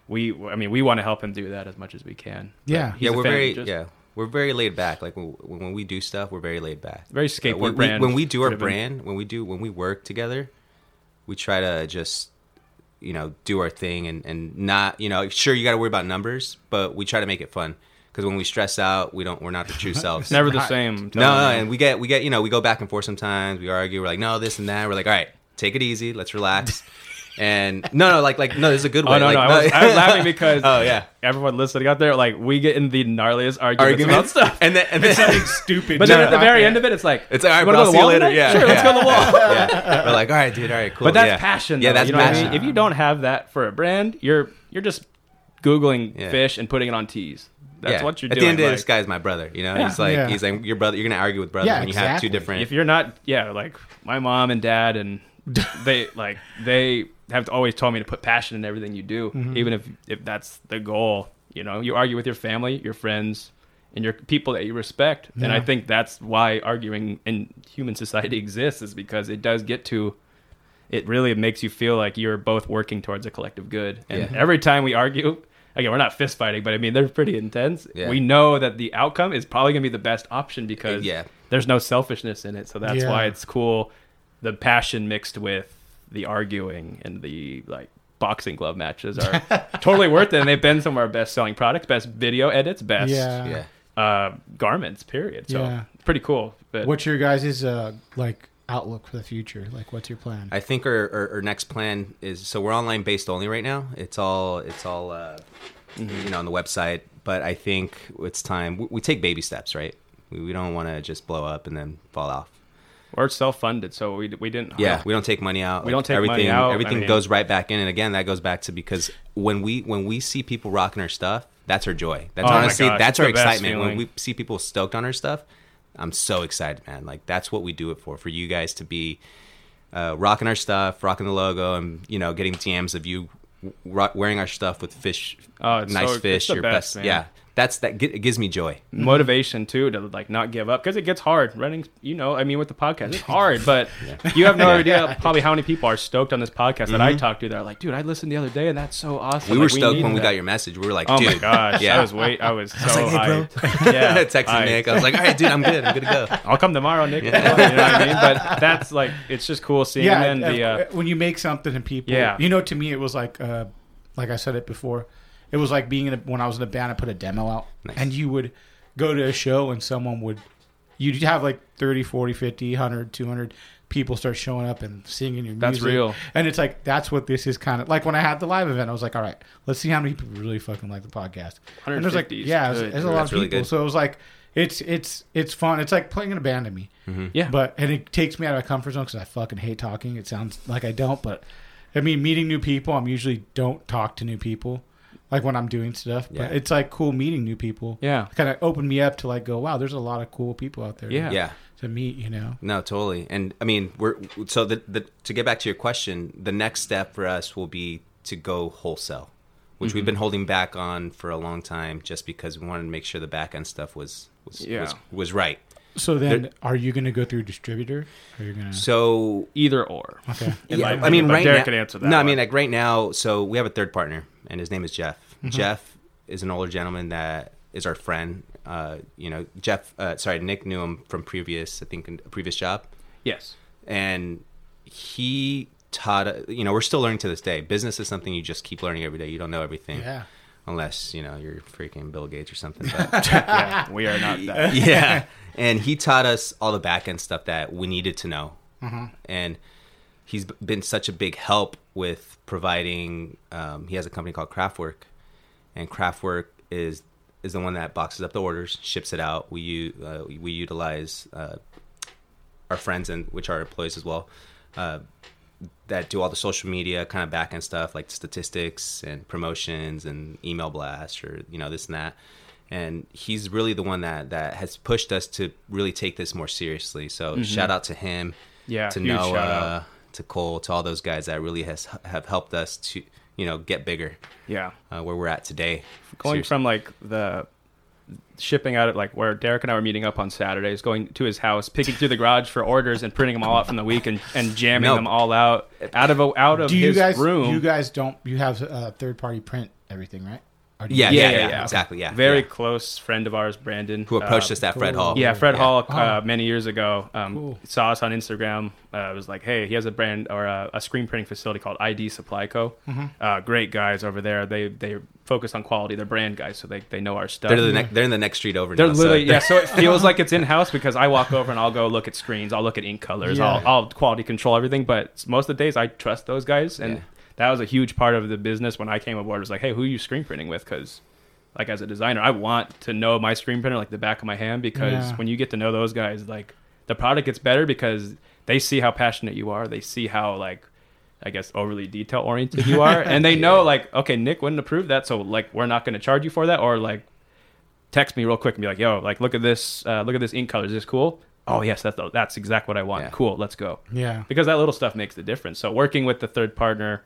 we, I mean, we want to help him do that as much as we can. Yeah. yeah, we're very Just yeah we're very laid back. Like when, when we do stuff, we're very laid back. Very Uh, skateboard we- we- brand when we do our driven. brand, when we do when we work together, we try to just you know do our thing and and not you know sure you got to worry about numbers, but we try to make it fun because when we stress out, we don't we're not the true selves. It's never the same. I'm No, no, and we get we get you know we go back and forth sometimes. We argue. We're like, no, this and that. We're like, all right, take it easy. Let's relax. And no, no, like like no, this is a good oh, way. Oh no, like, no, I was, I was laughing because oh yeah, everyone listening out there, like we get in the gnarliest arguments, about stuff. and then and then Stupid. But then at the very end of it, it's like It's like, all right, but I'll see you later. tonight? Yeah, sure, let's go to the wall. yeah. We're like, all right, dude, all right, cool. But that's yeah. passion. Yeah, that's you know what I passion. mean? If you don't have that for a brand, you're you're just googling Yeah. fish and putting it on teas. That's Yeah. what you're At doing. the end of the day, like, this guy's my brother. You know, Yeah. he's like, Yeah. he's like your brother. You're gonna argue with brother Yeah, when you have two different. if you're not, yeah, like my mom and dad and they like they have always told me to put passion in everything you do, Mm-hmm. even if if that's the goal. You know, you argue with your family, your friends, and your people that you respect, and I think that's why arguing in human society exists, is because it does get to. It really makes you feel like you're both working towards a collective good, and Yeah. every time we argue. Again, we're not fist fighting, but I mean they're pretty intense. Yeah. We know that the outcome is probably going to be the best option because Yeah. there's no selfishness in it. So that's Yeah. why it's cool. The passion mixed with the arguing and the like boxing glove matches are totally worth it. And they've been some of our best selling products, best video edits, best Yeah. yeah, uh, garments, period. So Yeah. pretty cool. But What's your guys' uh, like outlook for the future? Like, what's your plan? I think our, our, our next plan is so we're online based only right now. It's all it's all uh, you know on the website, but I think it's time we, we take baby steps, right? We, we don't want to just blow up and then fall off. we're self funded, so we, we didn't. Yeah, we don't take money out. We don't take everything. money out, I Everything mean- goes right back in, and again, that goes back to because when we when we see people rocking our stuff, that's our joy. That's Oh honestly gosh, that's it's our the best excitement. When we see people stoked on our stuff, I'm so excited, man. Like that's what we do it for. For you guys to be uh, rocking our stuff, rocking the logo, and you know, getting DMs of you ro- wearing our stuff with fish, Oh, it's nice so- fish—the your best, best. yeah, that's that. It gives me joy. motivation too to like not give up because it gets hard running you know i mean with the podcast it's hard but you have no idea probably how many people are stoked on this podcast that i talk to that are like dude i listened the other day and that's so awesome Mm-hmm. We were Like, stoked need when we that." got your message. We were like, oh dude, my gosh yeah. i was wait i was so like, "Hey, bro." hyped yeah texting I- Nick. I was like, all right, dude, I'm good. I'm good to go. i'll come tomorrow nick you know what i mean but that's like it's just cool seeing yeah, and the uh, uh, when you make something and people, Yeah. you know, to me it was like, uh, like I said it before, it was like being in a, when I was in a band. I put a demo out, Nice. and you would go to a show and someone would, you'd have like 30, 40, 50, 100, 200 people start showing up and singing your music. That's real. and it's like that's what this is kind of like. When I had the live event, I was like, all right, let's see how many people really fucking like the podcast. And there's like, yeah, there's, there's a lot That's of people. good. So it was like. It's it's it's fun. It's like playing in a band to me. Mm-hmm. yeah But and it takes me out of my comfort zone because I fucking hate talking. It sounds like I don't, but I mean, meeting new people. I'm usually don't talk to new people, like when I'm doing stuff. But Yeah. it's like cool meeting new people. Yeah. kind of opened me up to like go, wow, there's a lot of cool people out there. Yeah. Yeah. to meet. You know. No, totally. And I mean, we're so the, the to get back to your question, the next step for us will be to go wholesale, which Mm-hmm. we've been holding back on for a long time, just because we wanted to make sure the back end stuff was was Yeah. was, was right. So then, There- are you going to go through a distributor? Or you're gonna So either or okay? yeah, my I mean, right Derek now, could answer that No, I mean, like right now, so we have a third partner, and his name is Jeff. Mm-hmm. Jeff is an older gentleman that is our friend. Uh, you know, Jeff. Uh, sorry, Nick knew him from previous, I think, a previous job. yes and he taught you know we're still learning to this day business is something you just keep learning every day you don't know everything Yeah. Unless you know you're freaking bill gates or something but yeah we are not that. Yeah. And he taught us all the back end stuff that we needed to know. And he's been such a big help with providing um, he has a company called craftwork and craftwork is is the one that boxes up the orders ships it out. We u- uh, we utilize uh, our friends and which are employees as well. Uh, that do all the social media kind of back end stuff like statistics and promotions and email blasts or you know this and that. And he's really the one that that has pushed us to really take this more seriously. So shout out to him Yeah, to Noah to Cole to all those guys that really has have helped us to you know get bigger yeah. uh, where we're at today. Going Seriously. from like the shipping out of like where Derek and I were meeting up on Saturdays, going to his house, picking through the garage for orders and printing them all out from the week and, and jamming No. them all out out of a, out of Do you his guys? room. You guys don't? You have uh, a third party print everything, right? Or do Yeah, yeah, yeah, exactly, yeah, Very yeah. close friend of ours, Brandon, Who approached uh, us at Fred Hall? Yeah, Fred Hall uh, Oh. many years ago um, Cool. saw us on Instagram. Uh, was like, hey, he has a brand or a, a screen printing facility called ID Supply Co. Mm-hmm. Uh, great guys over there. They they focus on quality. They're brand guys, so they, they know our stuff. They're the ne- they're in the next street over. They're now, literally so yeah. So it feels like it's in house because I walk over and I'll go look at screens. I'll look at ink colors. Yeah. I'll, I'll quality control everything. But most of the days I trust those guys, and Yeah. That was a huge part of the business when I came aboard. Was like, hey, who are you screen printing with? Because like as a designer, I want to know my screen printer like the back of my hand because Yeah. when you get to know those guys, like the product gets better because they see how passionate you are. They see how like I guess overly detail oriented you are, and they know like okay, Nick wouldn't approve that, so like we're not going to charge you for that, or like text me real quick and be like, "Yo, like look at this, uh, look at this ink color. Is this cool?" Oh yes, that's the, that's exactly what I want. Yeah. Cool, let's go. Yeah. Because that little stuff makes the difference. So working with the third partner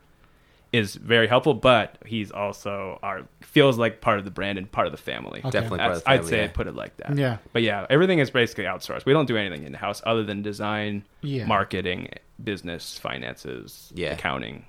is very helpful, but he's also our feels like part of the brand and part of the family. Okay. Definitely part That's, of the I'd say yeah. I'd put it like that. Yeah. But yeah, everything is basically outsourced. We don't do anything in house other than design, Yeah. marketing, business, finances, Yeah. accounting.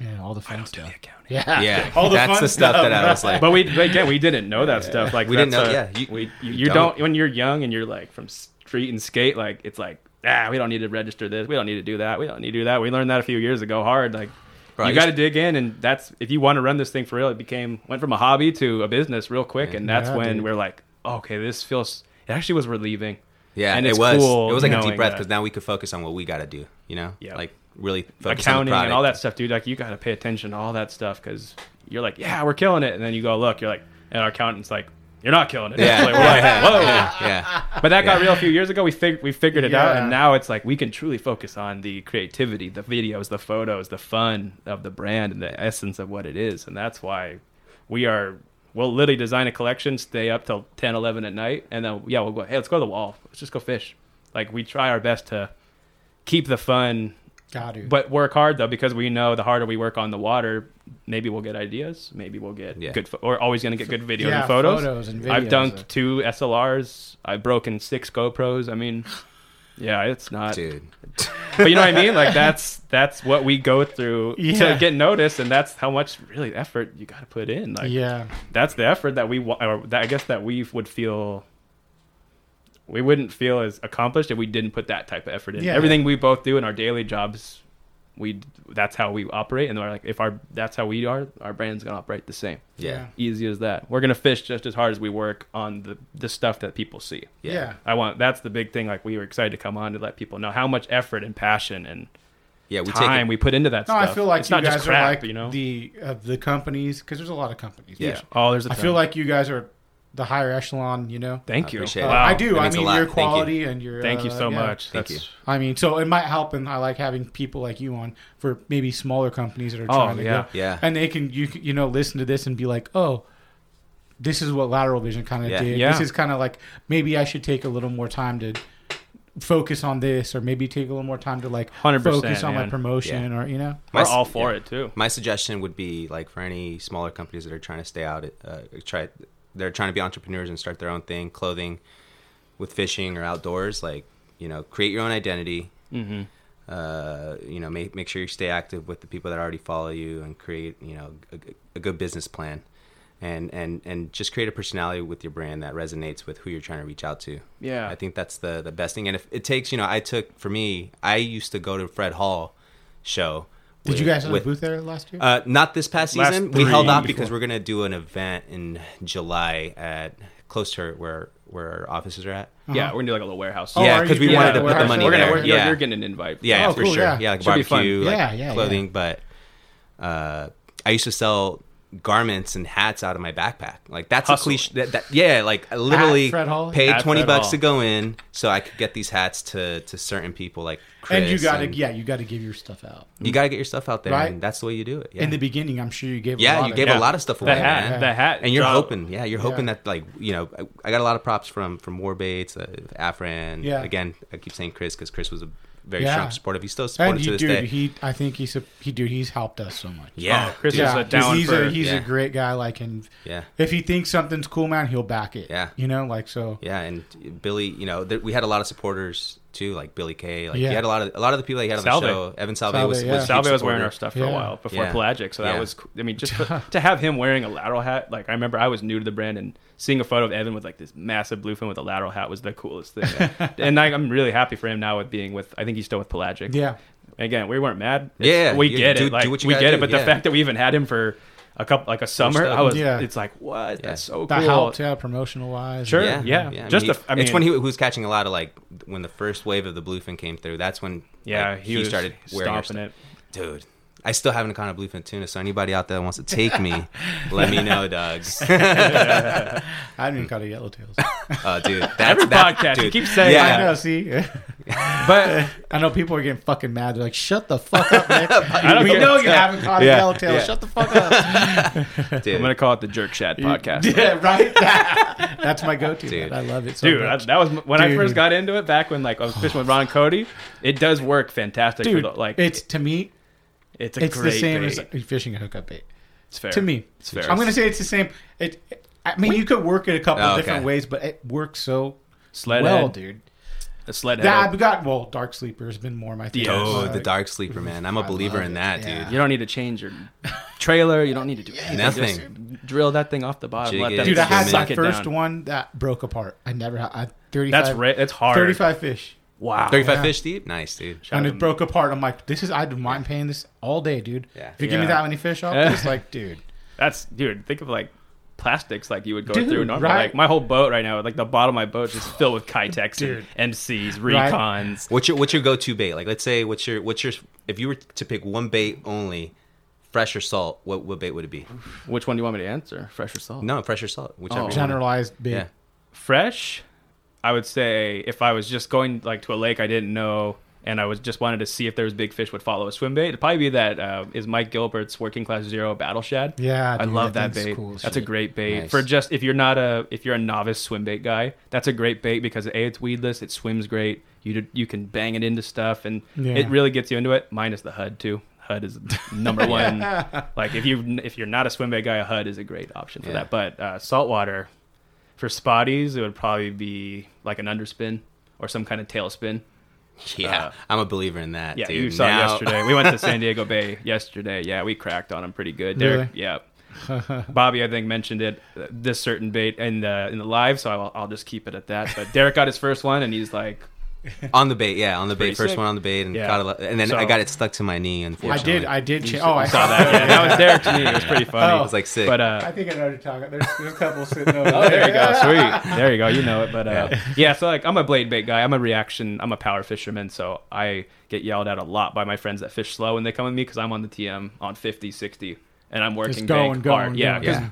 Yeah, all the fun Do stuff. the accounting. Yeah. yeah, All the that's fun the stuff that I was like. But we again we didn't know that stuff. Like We didn't know- a- yeah, you- we you, you you don't. don't. when you're young and you're like from street and skate. Like it's like ah, we don't need to register this. We don't need to do that. We don't need to do that. We learned that a few years ago. Hard like. Bro, you got to dig in, and that's if you want to run this thing for real. It became went from a hobby to a business real quick, and that's Yeah, when dude. we're like, okay, this feels. It actually was relieving. Yeah, and it was. cool it was like a deep breath because now we could focus on what we got to do. You know, Yeah. like really focus on the accounting and all that stuff, dude. Like you got to pay attention to all that stuff because you're like, yeah, we're killing it, and then you go look, you're like, and our accountant's like, you're not killing it. Yeah, Like, we're like, yeah, whoa. yeah, yeah. But that got real a few years ago. We fig- we figured it out, and now it's like we can truly focus on the creativity, the videos, the photos, the fun of the brand, and the essence of what it is. And that's why we are. We'll literally design a collection, stay up till 10, 11 at night, and then yeah, we'll go. Hey, let's go to the wall. Let's just go fish. Like we try our best to keep the fun Got to. but work hard though because we know the harder we work on the water, maybe we'll get ideas. Maybe we'll get Yeah. good. Pho- we're always going to get good videos Yeah, and photos. photos and I've videos. dunked uh, two SLRs. I've broken six GoPros. I mean, yeah, it's not. dude. But you know what I mean? Like that's that's what we go through Yeah. to get noticed, and that's how much really effort you got to put in. Like yeah. that's the effort that we wa- or that I guess that we would feel we wouldn't feel as accomplished if we didn't put that type of effort in. Yeah. Everything we both do in our daily jobs, we that's how we operate, and we're like, if our that's how we are, our brand's gonna operate the same. Yeah, Easy as that. We're gonna fish just as hard as we work on the the stuff that people see. yeah, Yeah. I want that's the big thing. Like we were excited to come on to let people know how much effort and passion and yeah. We time take it, we put into that No, stuff. I feel like it's you not guys just crap, are like you know. the of the companies because there's a lot of companies. Yeah. which oh, there's a I feel like you guys are the higher echelon. You know. Thank you. appreciate Uh. Wow. I do. I mean, your Thank you. quality and your. Thank you uh, so yeah. much. Thank That's- you. I mean, so it might help, and I like having people like you on for maybe smaller companies that are Oh, trying to yeah. go. Yeah. And they can you you know listen to this and be like, oh, this is what lateral vision kind of Yeah. did. Yeah. This is kind of like maybe I should take a little more time to focus on this, or maybe take a little more time to like 100%, focus on my man. promotion, or you know. We're all for yeah. it too. My suggestion would be like for any smaller companies that are trying to stay out, uh, try they're trying to be entrepreneurs and start their own thing, clothing, with fishing or outdoors. Like you know, create your own identity. Mm-hmm. Uh, you know, make make sure you stay active with the people that already follow you and create you know a, a good business plan. And, and and just create a personality with your brand that resonates with who you're trying to reach out to. Yeah. I think that's the the best thing. And if it takes, you know, I took for me, I used to go to Fred Hall show. Did you guys have with- a booth there last year? uh, not this past Last season. We held out before. because we're gonna do an event in July at close to where where our offices are at. Yeah, we're gonna do like a little warehouse. Oh, yeah, because we doing wanted to put the money we're gonna there. we're, yeah, you're getting an invite. yeah, Oh, for cool, sure. yeah. Yeah, like Should be fun. barbecue, like Yeah, yeah, clothing. But uh, I used to sell garments and hats out of my backpack. Like that's Hustle. a cliche. That, that, yeah, like I literally paid At twenty Fred bucks Hall. to go in so I could get these hats to to certain people like Chris. and you got to and yeah, you got to give your stuff out. you got to get your stuff out there, Right. and that's the way you do it. Yeah. In the beginning, I'm sure you gave. a Yeah, lot you of- gave Yeah. a lot of stuff away, The hat, man. the hat, and you're drop- hoping, yeah, you're hoping Yeah. that like you know, I, I got a lot of props from from Warbaits, uh, Afran. Yeah. Again, I keep saying Chris because Chris was a very Yeah. strong supportive. He's still supportive And to he, this dude, day. he, I think he's a, he, dude, he's helped us so much. yeah, Oh, Chris dude, is a 'cause down he's for a he's yeah. a great guy. Like, and yeah, if he thinks something's cool, man, he'll back it. Yeah. you know, like so. yeah, and Billy, you know, there, we had a lot of supporters too, like Billy Kay. Like Yeah. he had a lot of a lot of the people that he had on Salve. the show. Evan Salve, Salve, was, yeah. was Salve was wearing our stuff for Yeah. a while before Yeah. Pelagic, so that Yeah. was. co- I mean, just for, to have him wearing a lateral hat. Like I remember, I was new to the brand, and seeing a photo of Evan with like this massive bluefin with a lateral hat was the coolest thing. and I, I'm really happy for him now with being with. I think he's still with Pelagic. Yeah. Again, we weren't mad. Yeah, we get do- it. Like do what you we get do, it. But the fact that we even had him for a couple, like a summer, stuff. I was. Yeah. It's like what? That's so That cool. helped, yeah, promotional wise. Sure. Yeah, Yeah. I Just mean, the- I it's when he, he was catching a lot of like when the first wave of the bluefin came through. That's when Yeah, like, he, he, was started wearing stomping stuff. it. dude. I still haven't caught a bluefin tuna, so anybody out there that wants to take me, let me know, dogs. I haven't even caught a yellowtail. Oh, dude, that's Every that, podcast, you keep saying Yeah. I know. See, But I know people are getting fucking mad. They're like, "Shut the fuck up, Nick. don't we know you haven't caught a yellowtail. Yeah. Shut the fuck up." dude. I'm gonna call it the Jerk Shad podcast. yeah, right. That's my go-to. Dude. man. I love it so Dude, I, that was when I first got into it back when like I was fishing with Ron and Cody. It does work fantastic. Dude, for the, like it's to me, it's a it's great the same bait. as fishing a hookup bait. it's fair. To me, it's fair. I'm gonna say it's the same. It. I mean, you could work it a couple Oh, of okay. different ways, but it works so sled well, head, dude. the sled That head. I've got. Well, Dark Sleeper has been more my thing. Yeah. Oh, Uh, the dark sleeper, man. I'm a believer love in it, that, yeah. dude. You don't need to change your trailer. You don't need to do anything. Nothing. Just drill that thing off the bottom. Jig Let that Dude, I had suck that first down. one that broke apart. I never had. I, 35, That's ra- It's hard. 35 fish. Wow. 35 Yeah. fish deep? Nice, dude. and out it to- broke apart. I'm like, this is I don't mind paying this all day, dude. Yeah. If you give me that many fish off, Yeah. it's like, dude. That's dude. Think of like plastics like you would go Dude, through normally. right. Like my whole boat right now, like the bottom of my boat, is just filled with Keitechs Dude. and MCs, Right. recons. What's your what's your go-to bait? Like, let's say what's your what's your if you were to pick one bait only, fresh or salt, what what bait would it be? Which one do you want me to answer? Fresh or salt? No, fresh or salt, whichever. Oh. Generalized bait. Yeah. fresh i would say if i was just going like to a lake i didn't know and i was just wanted to see if there was big fish would follow a swim bait it'd probably be that uh, is mike gilbert's working class zero battle shad? Yeah, i love that that, bait. cool that's a great bait. Nice. for just if you're not a if you're a novice swim bait guy that's a great bait because a it's weedless it swims great you you can bang it into stuff and Yeah. it really gets you into it minus the hud too. Hud is number one. Like if you if you're not a swim bait guy a hud is a great option for Yeah. that. But uh, saltwater for spotties, it would probably be like an underspin or some kind of tailspin. Yeah, Uh, I'm a believer in that. Yeah, dude. you saw it Now- yesterday. We went to San Diego Bay yesterday. Yeah, we cracked on them pretty good. Derek, Really? yeah. Bobby, I think mentioned it. uh, This certain bait in the in the live, so I'll, I'll just keep it at that. But Derek got his first one, and he's like, on the bait, yeah, on the bait, first sick. one on the bait, and Yeah. got a lot, and then So- I got it stuck to my knee. Unfortunately. I Unfortunately, did. I did. Cha- oh, I saw that. Yeah, that was Derek to me. It was pretty funny. Oh. I was like sick. but uh, I think I know what you're talking. There's, there's a couple sitting over Oh, there you go. Sweet. There you go. You know it. But uh, Yeah. yeah. so like I'm a blade bait guy. I'm a reaction. I'm a power fisherman. So I get yelled at a lot by my friends that fish slow when they come with me because I'm on the TM on 50, 60, and I'm working going, bank going, hard. Yeah, going. 'cause Yeah.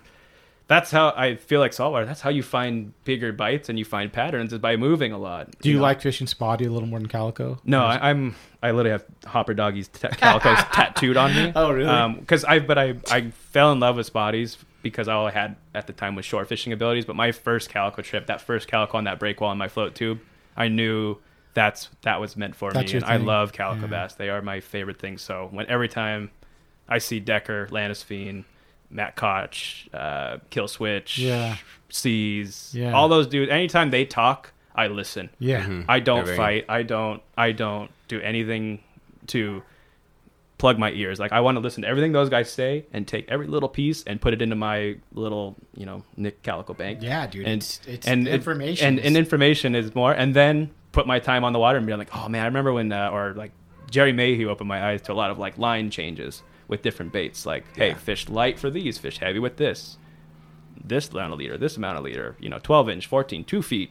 That's how I feel like saltwater. That's how you find bigger bites and you find patterns is by moving a lot. Do you know? like fishing spotty a little more than calico? No, I, I'm. I literally have Hopper Doggies t- calicos tattooed on me. Oh, really? Um, because I, but I, I fell in love with spotties because all I had at the time was short fishing abilities. But my first calico trip, that first calico on that break wall in my float tube, I knew that's that was meant for That's me, and I love calico Yeah. bass. They are my favorite thing. So when every time I see Decker, Landisfine, Matt Koch, uh, Kill Switch, Yeah. Seas, Yeah. all those dudes, anytime they talk, I listen. Yeah. Mm-hmm. I don't Very- fight. I don't. I don't do anything to plug my ears. Like I want to listen to everything those guys say and take every little piece and put it into my little, you know, Nick Calico bank. Yeah, dude, And it's- it's and information and, is- and information is more. And then put my time on the water and be like, oh man, I remember when uh, or like Jerry Mayhew opened my eyes to a lot of like line changes with different baits. Like, hey, fish light for these, fish heavy with this this amount of leader, this amount of leader, you know, 12 inch, 14, two feet.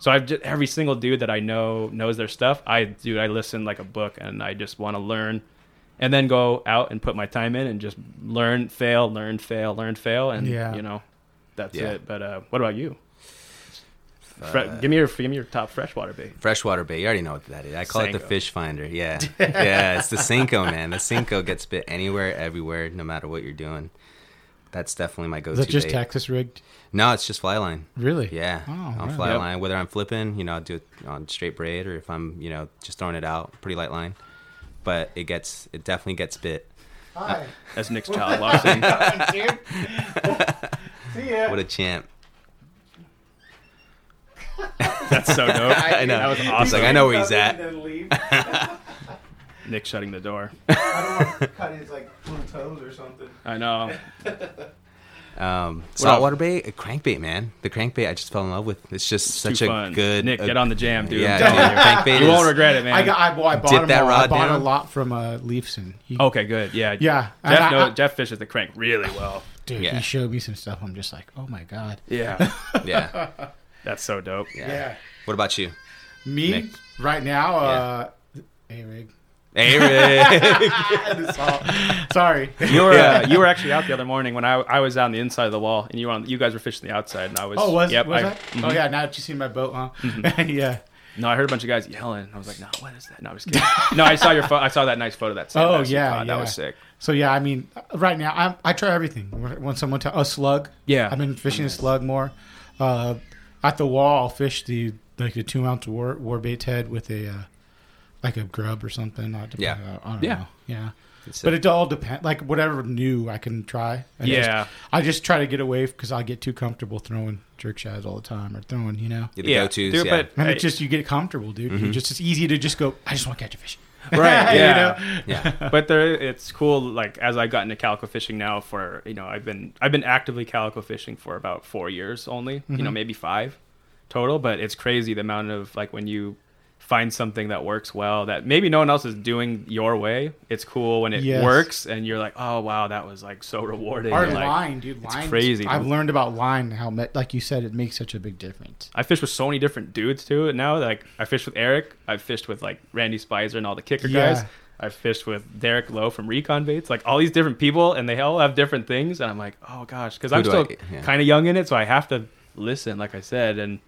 So I've just every single dude that I know knows their stuff. I dude, I listen like a book, and I just want to learn, and then go out and put my time in and just learn, fail, learn, fail, learn, fail, and Yeah. you know, that's Yeah. it. But uh, what about you? Fre- uh, give me your give me your top freshwater bait. Freshwater bait. You already know what that is. I call it the fish finder. Yeah, yeah. It's the Senko, man. The Senko gets bit anywhere, everywhere, no matter what you're doing. That's definitely my go-to. Is that just bait. Texas rigged? No, it's just fly line. Really? Yeah, Oh, on really? fly Yep. line. Whether I'm flipping, you know, I'll do it on straight braid, or if I'm, you know, just throwing it out, pretty light line. But it gets, it definitely gets bit. Hi. That's Nick's child Larson. dude. See ya. What a champ! That's so dope. I know. That was It's awesome. like I know where he's at. Nick shutting the door. I don't want to cut his like little toes or something. I know. Um, saltwater bait, a crankbait, man. The crankbait I just fell in love with. It's just such Too a fun. good. Nick, a- get on the jam, dude. Yeah, I'm dude, you. crankbait. You is- won't regret it, man. I got. I, well, I bought Dip that all. I bought down. a lot from uh, Leafson. He, Okay, good. Yeah. Yeah, and Jeff, I- knows, I- Jeff fishes the crank really well. dude, Yeah. he showed me some stuff. I'm just like, oh my god. Yeah. Yeah. That's so dope. Yeah. What about you? Me Nick. right now. Uh, hey, Rig. Hey, Rick. Sorry. You were uh, you were actually out the other morning when I I was on the inside of the wall and you were on you guys were fishing the outside and I was Oh, was yep, was I, that? mhm. Oh yeah. Now that you see my boat, huh? yeah. No, I heard a bunch of guys yelling. I was like, no, what is that? No, I was kidding. no, I saw your photo. I saw that nice photo of that. Oh yeah, yeah. that was sick. So yeah, I mean, right now I I try everything. When someone t- a slug, Yeah. I've been fishing a slug more. Uh, at the wall, I'll fish the like the two ounce war war bait head with a uh, like a grub or something. I, Yeah. I don't Yeah. know. Yeah. It's But a- it all depends. Like whatever new I can try. I just- Yeah. I just try to get away because I get too comfortable throwing jerk shads all the time or throwing, you know. Yeah, the go-tos, yeah. but And hey, it just you get comfortable, dude. You just it's easy to just go. I just want to catch a fish. right, You yeah. know? yeah. but there it's cool like as i got into calico fishing now for you know i've been i've been actively calico fishing for about four years only you know Mm-hmm. maybe five total but it's crazy the amount of like when you find something that works well that maybe no one else is doing your way it's cool when it Yes. works and you're like oh wow that was like so rewarding Our like, line, dude. it's Line, crazy I've dude. learned about line how, me- like you said, it makes such a big difference. I fished with so many different dudes too. And now, like I fished with Eric. I've fished with like Randy Spicer and all the kicker Yeah. guys. I've fished with Derek Lowe from Recon Baits. Like all these different people, and they all have different things. And I'm like, oh gosh, because I'm still yeah. kind of young in it, so I have to listen. Like I said, and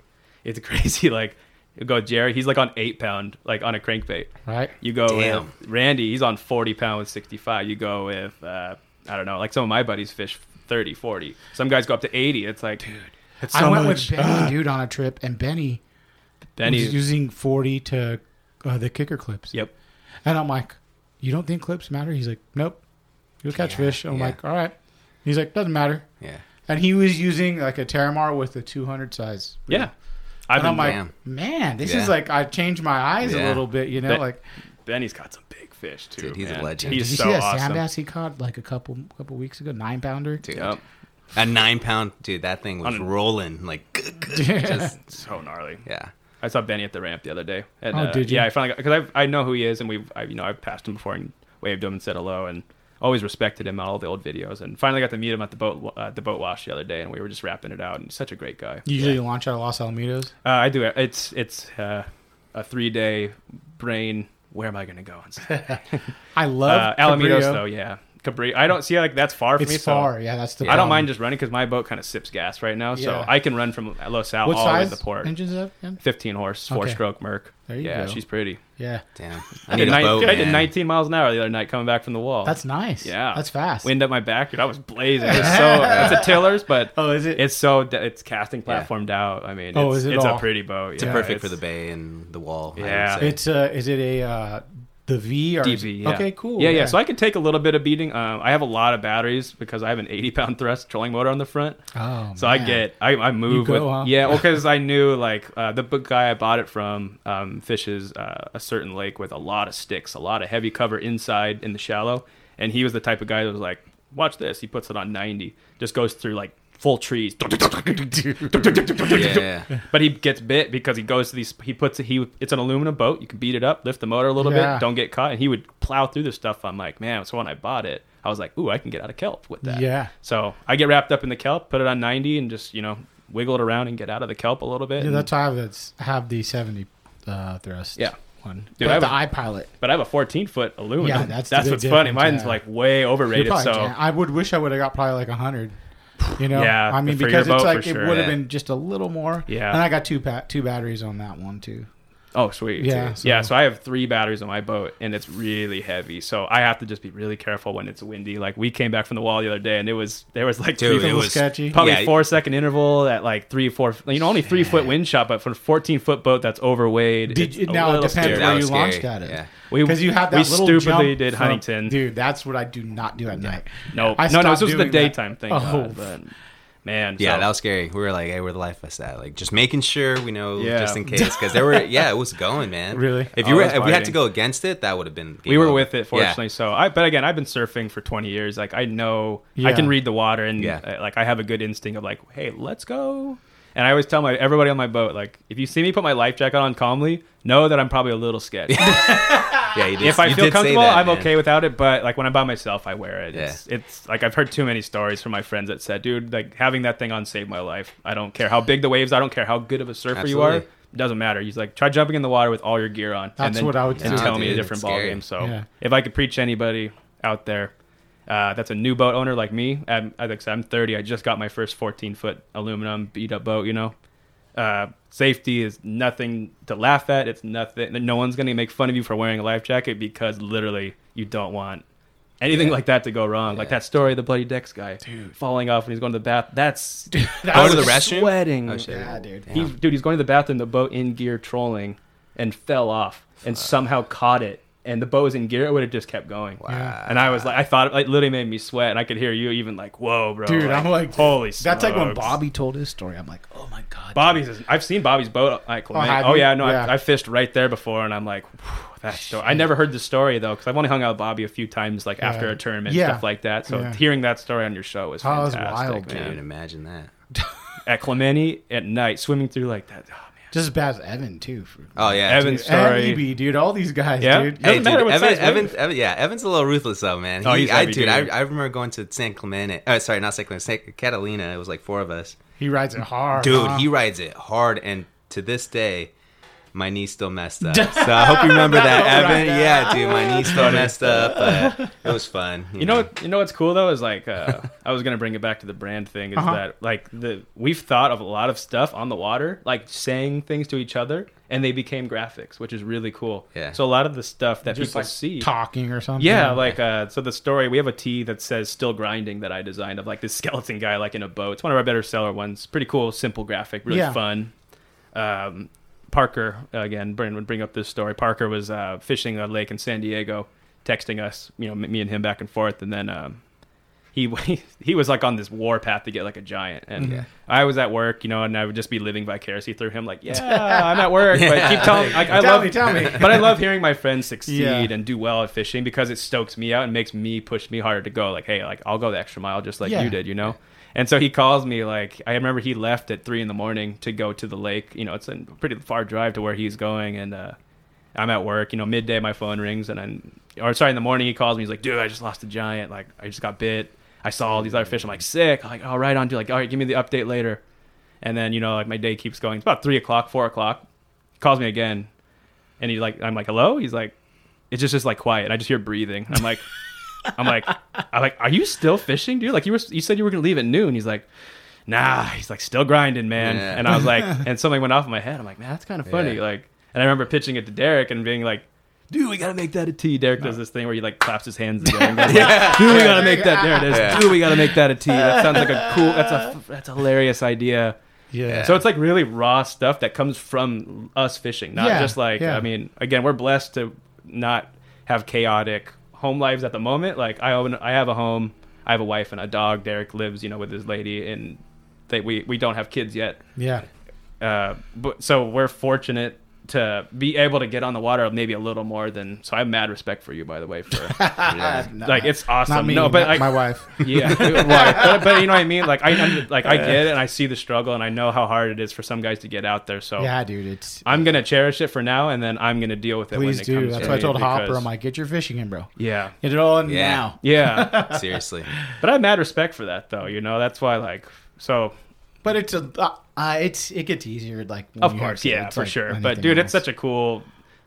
it's crazy. Like you go Jerry, he's like on eight pound, like on a crankbait. Right? You go Damn. with Randy, he's on 40 pound with 65. You go with, uh, I don't know, like some of my buddies fish 30, 40. Some guys go up to 80. It's like, dude, it's so I went much. with Benny, dude, on a trip, and Benny Benny, was using forty to uh, the kicker clips. yep. And I'm like, you don't think clips matter? He's like, nope. You'll catch Yeah, fish. I'm yeah. like, all right. He's like, doesn't matter. Yeah. And he was using like a Teramar with a 200 size. reel. Yeah. I've And been I'm like, Damn. man, this Yeah. is like I changed my eyes a little bit, you know, Ben- like. Benny's got some big fish too. Dude, he's a legend. He's Did you so see that awesome. sand bass he caught like a couple couple weeks ago? Nine pounder. Dude. Yep. A nine pound, dude, that thing was On a- rolling. Like, just, So gnarly. yeah. I saw Benny at the ramp the other day. And, Oh, uh, did you? Yeah, I finally because I I know who he is, and we've I, you know I've passed him before and waved him and said hello, and always respected him on all the old videos, and finally got to meet him at the boat uh, the boat wash the other day, and we were just wrapping it out, and such a great guy. Usually you launch out of Los Alamitos. Uh, I do it. It's it's uh, a three day brain. Where am I going to go? on I love uh, Alamitos though, yeah. Cabri. I don't see like that's far from It's me. so far. Yeah, that's the. I don't mind just running because my boat kind of sips gas right now, so Yeah. I can run from Los Al What all the way to the port. engines up? again? 15 horse, four Okay. stroke Merc. There you yeah, go. she's pretty. Yeah, Damn. I I did, need a nine- boat, I did man. 19 miles an hour the other night coming back from the wall. that's nice. yeah, that's fast. Wind up my back, dude. I was blazing. It's so it's a tillers, but Oh, is it? it's so it's casting platformed out. I mean, Oh, it's, is it it's all? a pretty boat. It's yeah, perfect for the bay and the wall. I would Yeah. say. It's uh, is it a uh, the V or DV. Yeah. Okay, cool. Yeah, yeah, So I can take a little bit of beating. Um, I have a lot of batteries because I have an 80 pound thrust trolling motor on the front. oh, So I get, I, I move go, with, huh? yeah, well, because I knew like uh, the book guy I bought it from um, fishes uh, a certain lake with a lot of sticks, a lot of heavy cover inside in the shallow, and he was the type of guy that was like, watch this. He puts it on 90, just goes through like full trees, yeah. but he gets bit because he goes to these. He puts it. He it's an aluminum boat. You can beat it up, lift the motor a little Yeah. bit, don't get caught, and he would plow through this stuff. I'm like, man. So when I bought it, I was like, ooh, I can get out of kelp with that. Yeah. So I get wrapped up in the kelp, put it on 90, and just you know wiggle it around and get out of the kelp a little bit. Yeah, and- that's why I have, that's, have the seventy uh, thrust. Yeah. one. Dude, But I have the a- iPilot. but I have a 14 foot aluminum. Yeah, that's that's what's funny. Mine's yeah. like way overrated. probably So jam- I would wish I would have got probably like hundred. You know, Yeah, I mean because it's like it sure. would have Yeah. been just a little more. Yeah. and I got two pa- two batteries on that one too. Oh, sweet. Yeah, yeah. so- So I have three batteries on my boat, and it's really heavy. So I have to just be really careful when it's windy. Like we came back from the wall the other day, and it was there was like Dude, three, it little was sketchy. probably yeah, four second interval at like three, four. You know, only three foot wind shot, but for a 14 foot boat that's overweight, Did it's you, a now it depends scary. Where was you launched at it. Yeah. We Because you had that we little stupidly jump did from- Huntington. dude. That's what I do not do at night. No, I no, no. stopped This was the doing that. daytime thing. Oh, God, but man. Yeah, so- that was scary. We were like, "Hey, where the life vests at?" Like, just making sure we know, Yeah. just in case, because there were, yeah, it was going, man. Really? If Oh, you were, it was if we had to go against it, that would have been. we were over. with it Yeah. fortunately so i but again i've been surfing for 20 years like i know i can read the water and Yeah. uh, like i have a good instinct of like hey let's go and i always tell my everybody on my boat like if you see me put my life jacket on calmly know that i'm probably a little sketchy Yeah, you did. if i you feel did comfortable that, i'm man. okay without it but like when i'm by myself i wear it Yeah. it's, it's like i've heard too many stories from my friends that said dude like having that thing on saved my life i don't care how big the waves i don't care how good of a surfer you are it doesn't matter he's like try jumping in the water with all your gear on and That's then, what I would and do. tell Nah, me a different ball game so Yeah. if I could preach anybody out there, uh, that's a new boat owner like me. I'm, like I said, I'm 30. I just got my first 14 foot aluminum beat up boat. You know, uh, safety is nothing to laugh at. It's nothing. No one's gonna make fun of you for wearing a life jacket because literally you don't want anything like that to go wrong. Like that story of the bloody decks guy falling off when he's going to the bath. That's Going I to the was restroom? Sweating. Oh, shit. Yeah, dude. He, dude, he's going to the bathroom, the boat in gear trolling, and fell off and somehow caught it. And the bow was in gear, it would have just kept going. Yeah. And I was like, I thought it like, literally made me sweat, and I could hear you even like, whoa, bro. Dude, I'm like, holy That's like when. Bobby told his story. I'm like, oh my god. Bobby's, is, I've seen Bobby's boat at Clement. Oh, have Oh, yeah, no, Yeah. I, I fished right there before, and I'm like, whew, that story. I never heard the story though, because I've only hung out with Bobby a few times, like after a tournament, Yeah. stuff like that. So Yeah. hearing that story on your show was Oh, it was fantastic, wild, Can't man. even imagine that. At Clementi at night, swimming through like that. Oh, man. Just as bad as Evan too. For, Oh yeah, Evan's Dude, story. EB, dude. All these guys, Yeah. dude. Doesn't Hey, matter dude, what Evan, size Evan. Evan, yeah, Evan's a little ruthless though, man. Oh, He- he's I, dude, I. I remember going to San Clemente. Oh, sorry, not San Clemente, San Catalina. It was like four of us. He rides it hard, Dude, huh? he rides it hard, and to this day, my knee's still messed up. so I hope you remember that, Evan. Right. Yeah, dude, my knee's still messed up. But it was fun. You know, what, you know what's cool though is like uh, I was gonna bring it back to the brand thing. Is Uh-huh. that like the we've thought of a lot of stuff on the water, like saying things to each other, and they became graphics, which is really cool. Yeah. So a lot of the stuff that just people like see, talking or something. yeah, like uh, so the story we have a tee that says "still grinding" that I designed of like this skeleton guy like in a boat. It's one of our better seller ones. Pretty cool, simple graphic, really Yeah. fun. Um, Parker again, Brandon would bring up this story. Parker was uh, fishing a lake in San Diego, texting us, you know, me and him back and forth, and then um, he he was like on this war path to get like a giant, and Yeah. I was at work, you know, and I would just be living vicariously through him, like, yeah, I'm at work, but keep telling, like, I Tell love, me, tell me. but I love hearing my friends succeed Yeah. and do well at fishing because it stokes me out and makes me push me harder to go. Like, hey, like I'll go the extra mile just like Yeah. you did, you know. And so he calls me like I remember he left at three in the morning to go to the lake. You know, it's a pretty far drive to where he's going, and uh, I'm at work. You know, midday my phone rings, and I'm or sorry in the morning he calls me. He's like, dude, I just lost a giant. Like I just got bit. I saw all these other fish. I'm like sick. I'm like, oh, right on. Dude, like, all right, give me the update later. And then you know, like my day keeps going. It's about three o'clock, four o'clock. He calls me again, and he's like, I'm like, hello. He's like, it's just just like quiet, I just hear breathing. I'm like, I'm like, I'm like, are you still fishing, dude? Like you were, you said you were gonna leave at noon. He's like, nah. He's like, still grinding, man. Yeah. And I was like, and something went off in my head. I'm like, man, that's kind of funny. Yeah. Like, and I remember pitching it to Derek and being like. Dude, we gotta make that a T. Derek does this thing where he like claps his hands together. And goes like, Dude, we gotta make that. There it is. Yeah. Dude, we gotta make that a T. That sounds like a cool. That's a that's a hilarious idea. yeah. So it's like really raw stuff that comes from us fishing, not Yeah, just like yeah. I mean, again, we're blessed to not have chaotic home lives at the moment. Like I own, I have a home, I have a wife and a dog. Derek lives, you know, with his lady, and they we we don't have kids yet. yeah. Uh, but so we're fortunate to be able to get on the water maybe a little more than. So I have mad respect for you, by the way, for Not- like it's awesome. Not me. no, but not like, my wife. yeah, right. but, but you know what I mean. Like I like I get it, and I see the struggle, and I know how hard it is for some guys to get out there. So Yeah, dude. It's I'm gonna cherish it for now, and then I'm gonna deal with it. please when it do. Comes That's to why I it told Hopper. I'm like, get your fishing in, bro. yeah, Get it all in Yeah. now. yeah. Seriously. but I have mad respect for that, though. You know, that's why like so. But it's a uh, uh, it's it gets easier like Of course, kids, yeah, for like sure. But dude, else. it's such a cool.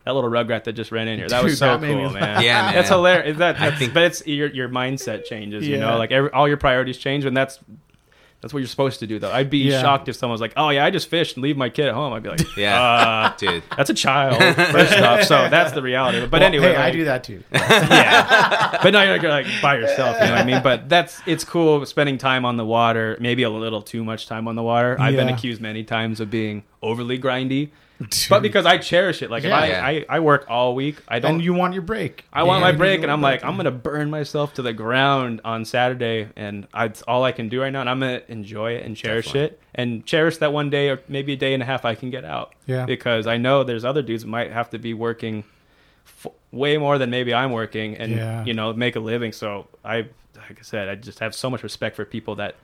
That little rugrat that just ran in here. That Dude, was so that made me cool, laugh. man. Yeah, man. That's hilarious. That, I that's, think- but it's your your mindset changes. You know, like every, all your priorities change, and that's that's what you're supposed to do. Though I'd be Yeah. shocked if someone was like, "Oh yeah, I just fished and leave my kid at home." I'd be like, Yeah. uh, Dude. That's a child, first off. So that's the reality. But Well, anyway, hey, I do that too. yeah. But now you're like by yourself, you know what I mean? But that's it's cool spending time on the water, maybe a little too much time on the water. I've been accused many times of being overly grindy. But because I cherish it. Like Yeah. if I, I I work all week, I don't. and you want your break. I want Yeah, my break, and I'm like, break. I'm gonna burn myself to the ground on Saturday, and I, it's all I can do right now, and I'm gonna enjoy it and cherish Definitely. it, and cherish that one day or maybe a day and a half I can get out. Yeah. Because I know there's other dudes that might have to be working f- way more than maybe I'm working, and Yeah. you know make a living. So I, like I said, I just have so much respect for people that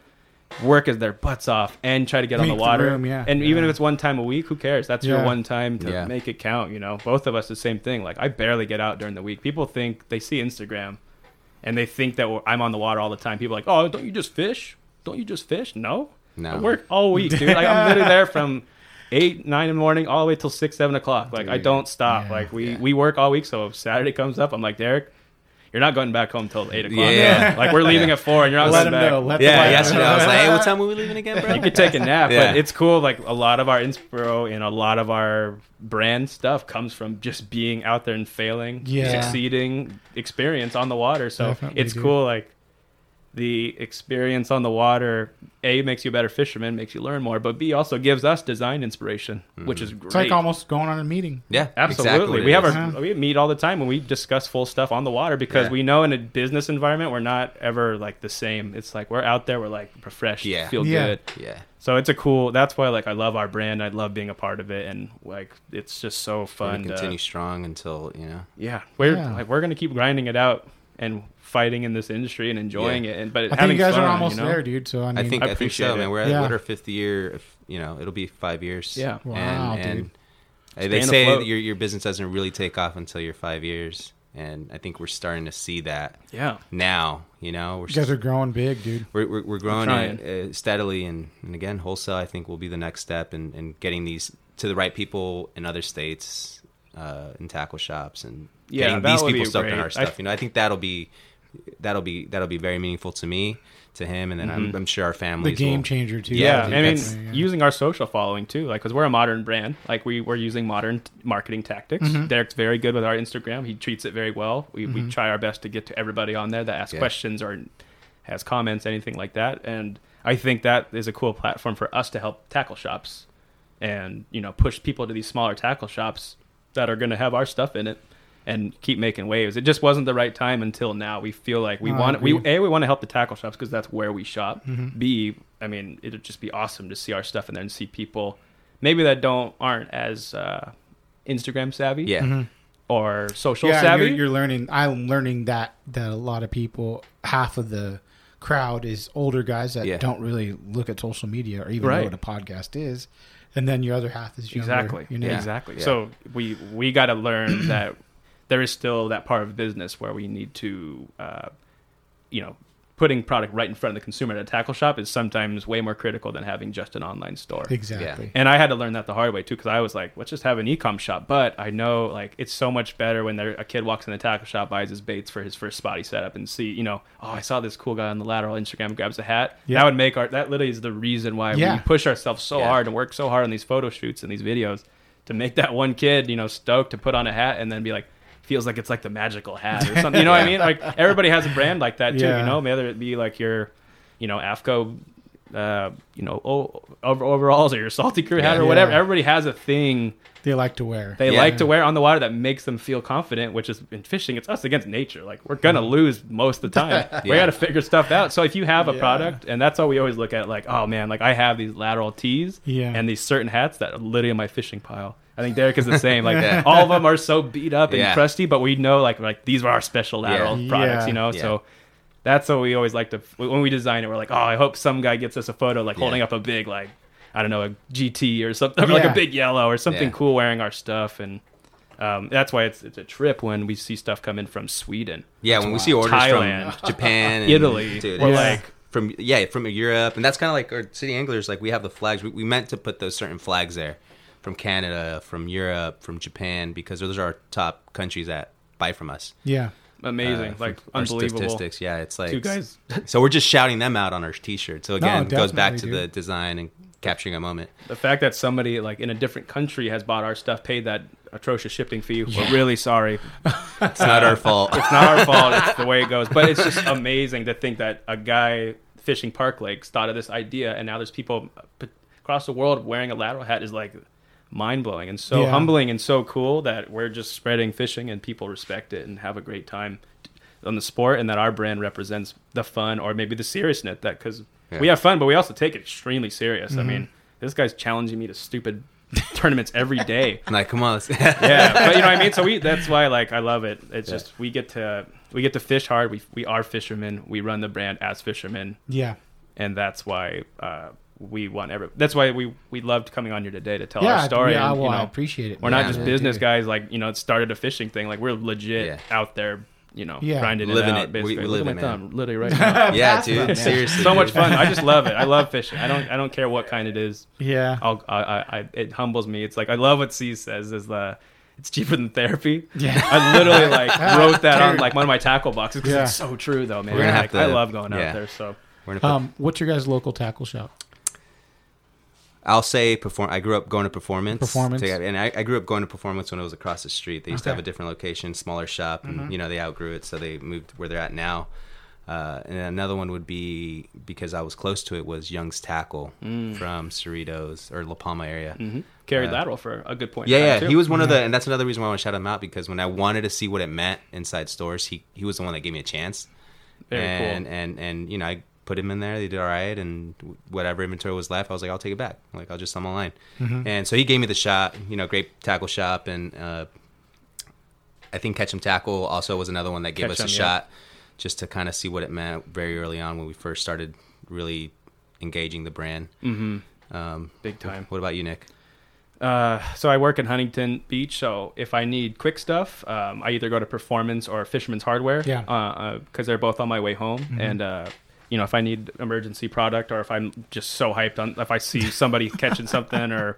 work as their butts off and try to get on Make the the water. room, yeah. And even if it's one time a week, who cares? That's your one time to Yeah. make it count. You know, both of us the same thing. Like I barely get out during the week. People think they see Instagram, and they think that I'm on the water all the time. People are like, oh, don't you just fish? Don't you just fish? No, No. I work all week, dude. Like I'm literally there from eight, nine in the morning all the way till six, seven o'clock. Like I don't stop. Yeah. Like we Yeah. we work all week. So if Saturday comes up, I'm like Derek. You're not going back home till eight o'clock. Yeah. Like we're leaving at four, and you're not Let going back. know. Let the Yeah, wife yesterday know. I was like, hey, what time are we leaving again, bro? You could take a nap, Yeah. but it's cool. Like a lot of our inspiro and a lot of our brand stuff comes from just being out there and failing, Yeah. succeeding experience on the water. So Definitely, it's dude. cool. Like the experience on the water, a makes you a better fisherman, makes you learn more, but b also gives us design inspiration, which is mm-hmm. great. It's like almost going on a meeting. yeah, Absolutely. exactly we have is. our we meet all the time when we discuss full stuff on the water because Yeah. we know in a business environment we're not ever like the same. It's like we're out there, we're like refreshed, Yeah. feel Yeah. good. yeah. So it's a cool. That's why like I love our brand. I love being a part of it, and like it's just so fun. gonna to- continue strong until you know. yeah, we're Yeah. like we're gonna keep grinding it out and fighting in this industry and enjoying Yeah. it. And but I think you guys fun, are almost you know? there, dude. So I mean, I think I I, think appreciate so, it. man. We're at Yeah. what our fifth year. If, you know, it'll be five years. Yeah. Wow, and, dude. and they say afloat. that your your business doesn't really take off until you're five years, and I think we're starting to see that Yeah, now. You know, we're you guys are growing big, dude. we're, we're, we're growing trying. uh, steadily, and, and again, wholesale I think will be the next step, in, in getting these to the right people in other states, uh, in tackle shops, and Yeah, getting these people be stoked on great. our I- stuff. you know, I think that'll be that'll be that'll be very meaningful to me, to him, and then I'm, I'm sure our The game will, changer too. yeah. I I mean, yeah. using our social following too, like because we're a modern brand. Like we we're using modern t- marketing tactics. Mm-hmm. Derek's very good with our Instagram. He treats it very well. We we try our best to get to everybody on there that asks Yeah. questions or has comments, anything like that. And I think that is a cool platform for us to help tackle shops and you know push people to these smaller tackle shops that are going to have our stuff in it and keep making waves. It just wasn't the right time until now. We feel like we No, want we a we want to help the tackle shops because that's where we shop. Mm-hmm. B I mean it'd just be awesome to see our stuff in there and see people maybe that don't aren't as uh, Instagram savvy Yeah, or social yeah, savvy. You're, you're learning. I'm learning that that a lot of people, half of the crowd is older guys that Yeah. don't really look at social media or even Right. know what a podcast is, and then your other half is younger, Exactly. You know? Yeah. Exactly. Yeah. So we we got to learn that there is still that part of business where we need to, uh, you know, putting product right in front of the consumer at a tackle shop is sometimes way more critical than having just an online store. Exactly. And I had to learn that the hard way too, because I was like, let's just have an e-com shop. But I know like it's so much better when there, a kid walks in the tackle shop, buys his baits for his first spotty setup, and see, you know, oh, I saw this cool guy on the lateral Instagram grabs a hat. Yeah. That would make our that literally is the reason why Yeah. we push ourselves so Yeah. hard and work so hard on these photo shoots and these videos to make that one kid, you know, stoked to put on a hat and then be like. Feels like it's like the magical hat or something. You know what I mean? Like everybody has a brand like that too. Yeah. You know, whether it be like your, you know, AFTCO uh, you know, o- overalls or your salty crew hat or Yeah. whatever. Everybody has a thing They like to wear. they like to wear on the water that makes them feel confident, which is in fishing, it's us against nature. Like we're gonna lose most of the time. We gotta figure stuff out. So if you have a product, and that's all we always look at, like, oh man, like I have these lateral tees Yeah. and these certain hats that are literally in my fishing pile. I think Derek is the same. Like all of them are so beat up and Yeah. crusty, but we know like like these are our special lateral Yeah. products, Yeah. you know. Yeah. So that's what we always like to when we design it. We're like, oh, I hope some guy gets us a photo like Yeah. holding up a big like I don't know a GT or something, or like a big yellow or something Yeah. cool wearing our stuff, and um, that's why it's it's a trip when we see stuff come in from Sweden, yeah. When we see orders Thailand. from Japan, and, Italy, dude, we're like. from yeah from Europe, and that's kind of like our city anglers. Like we have the flags. We, we meant to put those certain flags there from Canada, from Europe, from Japan, because those are our top countries that buy from us. yeah. Amazing, Uh, like unbelievable. statistics. Yeah, it's like Two guys. So we're just shouting them out on our T-shirt. So again, it goes back to definitely, the design and capturing a moment. The fact that somebody like in a different country has bought our stuff, paid that atrocious shipping fee, we're really sorry. It's not our fault. It's not our fault. It's the way it goes. But it's just amazing to think that a guy fishing Park Lakes thought of this idea, and now there's people across the world wearing a lateral hat is like mind blowing and so Yeah. humbling and so cool that we're just spreading fishing and people respect it and have a great time on the sport and that our brand represents the fun or maybe the seriousness that because we have fun but we also take it extremely serious. I mean, this guy's challenging me to stupid tournaments every day. Like, come on, let's yeah, but you know what I mean. So we that's why like I love it. It's just we get to we get to fish hard. We we are fishermen. We run the brand as fishermen, Yeah. and that's why uh, we want every. That's why we we loved coming on here today to tell Yeah, our story. yeah, and, well, you I know, appreciate it, We're man. not just Yeah, business dude. guys. Like you know, it started a fishing thing. Like we're legit Yeah. out there. You know, Yeah. grinding Living it out. it. We- Basically, we Look live at my man. thumb, literally right now. yeah, dude. Seriously, so much fun. I just love it. I love fishing. I don't I don't care what kind it is. Yeah. I'll, I, I, I, it humbles me. It's like I love what C says is the it's cheaper than therapy. Yeah. I literally like wrote that on like one of my tackle boxes because Yeah. it's so true though, man. We're gonna I love going yeah. out there. So put, Um, what's your guys' local tackle shop? I'll say perform. I grew up going to performance. Performance. To- and I, I grew up going to performance when it was across the street. They used to have a different location, smaller shop, and you know they outgrew it, so they moved where they're at now. Uh, and another one would be because I was close to it was Young's Tackle from Cerritos or La Palma area. carried Uh, lateral for a good point. Yeah, yeah. He was one of the, and that's another reason why I want to shout him out because when I wanted to see what it meant inside stores, he he was the one that gave me a chance. Very and cool. and and you know, I put him in there. They did all right, and whatever inventory was left, I was like, I'll take it back. Like I'll just sell 'em online. Mm-hmm. And so he gave me the shot. You know, great tackle shop, and uh, I think Catch 'em Tackle also was another one that gave us a yeah. shot, just to kind of see what it meant very early on when we first started really engaging the brand. Mm-hmm. Um, big time. what about you, Nick? Uh, so I work in Huntington Beach. So if I need quick stuff, um, I either go to Performance or Fisherman's Hardware. Yeah. Uh, because they're both on my way home, and uh, you know, if I need emergency product or if I'm just so hyped on, if I see somebody catching something or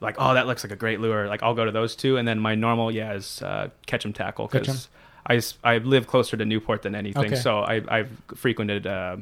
like, oh, that looks like a great lure, like I'll go to those two. And then my normal, yeah, is uh, catch 'em tackle because I live closer to Newport than anything. Okay. So I I've frequented. Uh,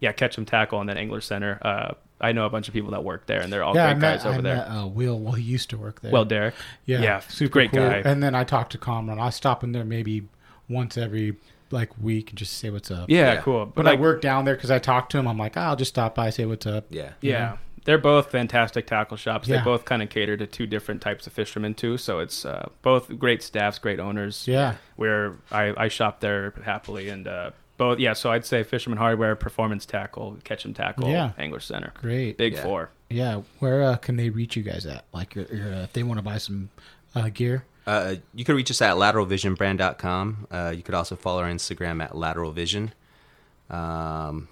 yeah, catch 'em tackle and then Angler Center. Uh, I know a bunch of people that work there, and they're all yeah, I great met, guys over I there. met uh, Will. Well, he used to work there. Well, Derek. yeah, yeah, super great cool. guy. And then I talked to Comron. I stop in there maybe once every like week and just say what's up. yeah, Yeah. cool. But But I work down there because I talked to him. I'm like, "Ah, I'll just stop by, say what's up. Yeah. yeah, they're both fantastic tackle shops. Yeah. They both kind of cater to two different types of fishermen too. So it's uh, both great staffs, great owners. Yeah. where I, I shop there happily, and uh, both yeah. So I'd say Fisherman Hardware, Performance Tackle, Catch 'em Tackle, Yeah. Angler Center. Great. Big Yeah. four. Yeah. Where uh, can they reach you guys at? Like, your, your, uh, if they want to buy some uh, gear. Uh, you could reach us at lateralvisionbrand.com. Uh, you could also follow our Instagram at lateralvision. Um,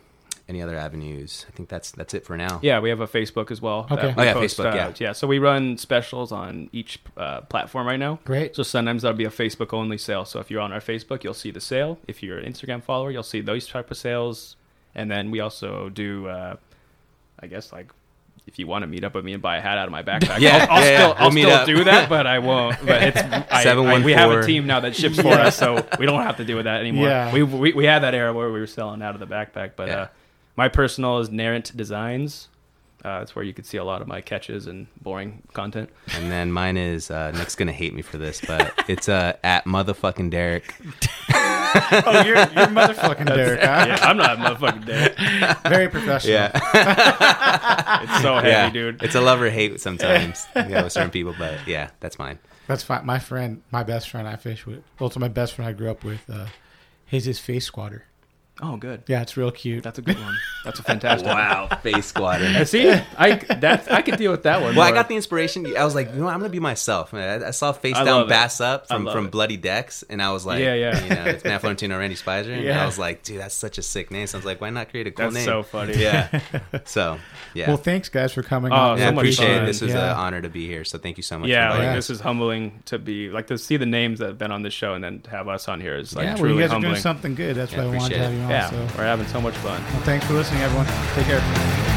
any other avenues? I think that's that's it for now. Yeah, we have a Facebook as well. Okay. that Oh, yeah, post, Facebook, uh, yeah. yeah. So we run specials on each uh, platform right now. Great. So sometimes that'll be a Facebook only sale. So if you're on our Facebook, you'll see the sale. If you're an Instagram follower, you'll see those type of sales. And then we also do, uh, I guess, like if you want to meet up with me and buy a hat out of my backpack, Yeah, I'll, I'll yeah, yeah. still, I'll We'll still do that, but I won't. But it's I, I, we have a team now that ships for us, so we don't have to deal with that anymore. Yeah. We, we we had that era where we were selling out of the backpack, but Yeah. uh, my personal is Narrant Designs. Uh, that's where you could see a lot of my catches and boring content. And then mine is uh, Nick's gonna hate me for this, but it's uh, at motherfucking Derek. oh, you're, you're motherfucking Derek. Huh? Yeah, I'm not motherfucking dead. Very professional. Yeah, It's so heavy, yeah, dude. It's a love or hate sometimes. yeah, with certain people, but yeah, that's mine. That's fine. My friend, my best friend I fish with, also my best friend I grew up with, uh, he's his face squatter. Oh, good. Yeah, it's real cute. That's a good one. That's a fantastic. Wow, face squatter. one. See, I that I could deal with that one. Well, I got the inspiration. I was like, you know, what? I'm gonna be myself. I, I saw face I down, love it. bass up from from it. Bloody Decks, and I was like, Yeah, yeah. you know, it's Matt Florentino, Randy Spicer, and I was like, dude, that's such a sick name. So I was like, why not create a cool name? That's name? so funny. Yeah. so yeah. Well, thanks guys for coming. Oh, on. yeah, so I much appreciate fun. it. This was Yeah. an honor to be here. So thank you so much. Yeah, for like, inviting Yeah. me. this is humbling to be like to see the names that have been on this show and then to have us on here is like yeah, well, truly you guys humbling. are doing something good. That's Yeah, why I wanted to appreciate have you on. Yeah, So. we're having so much fun. Well, thanks for listening, everyone. Take care.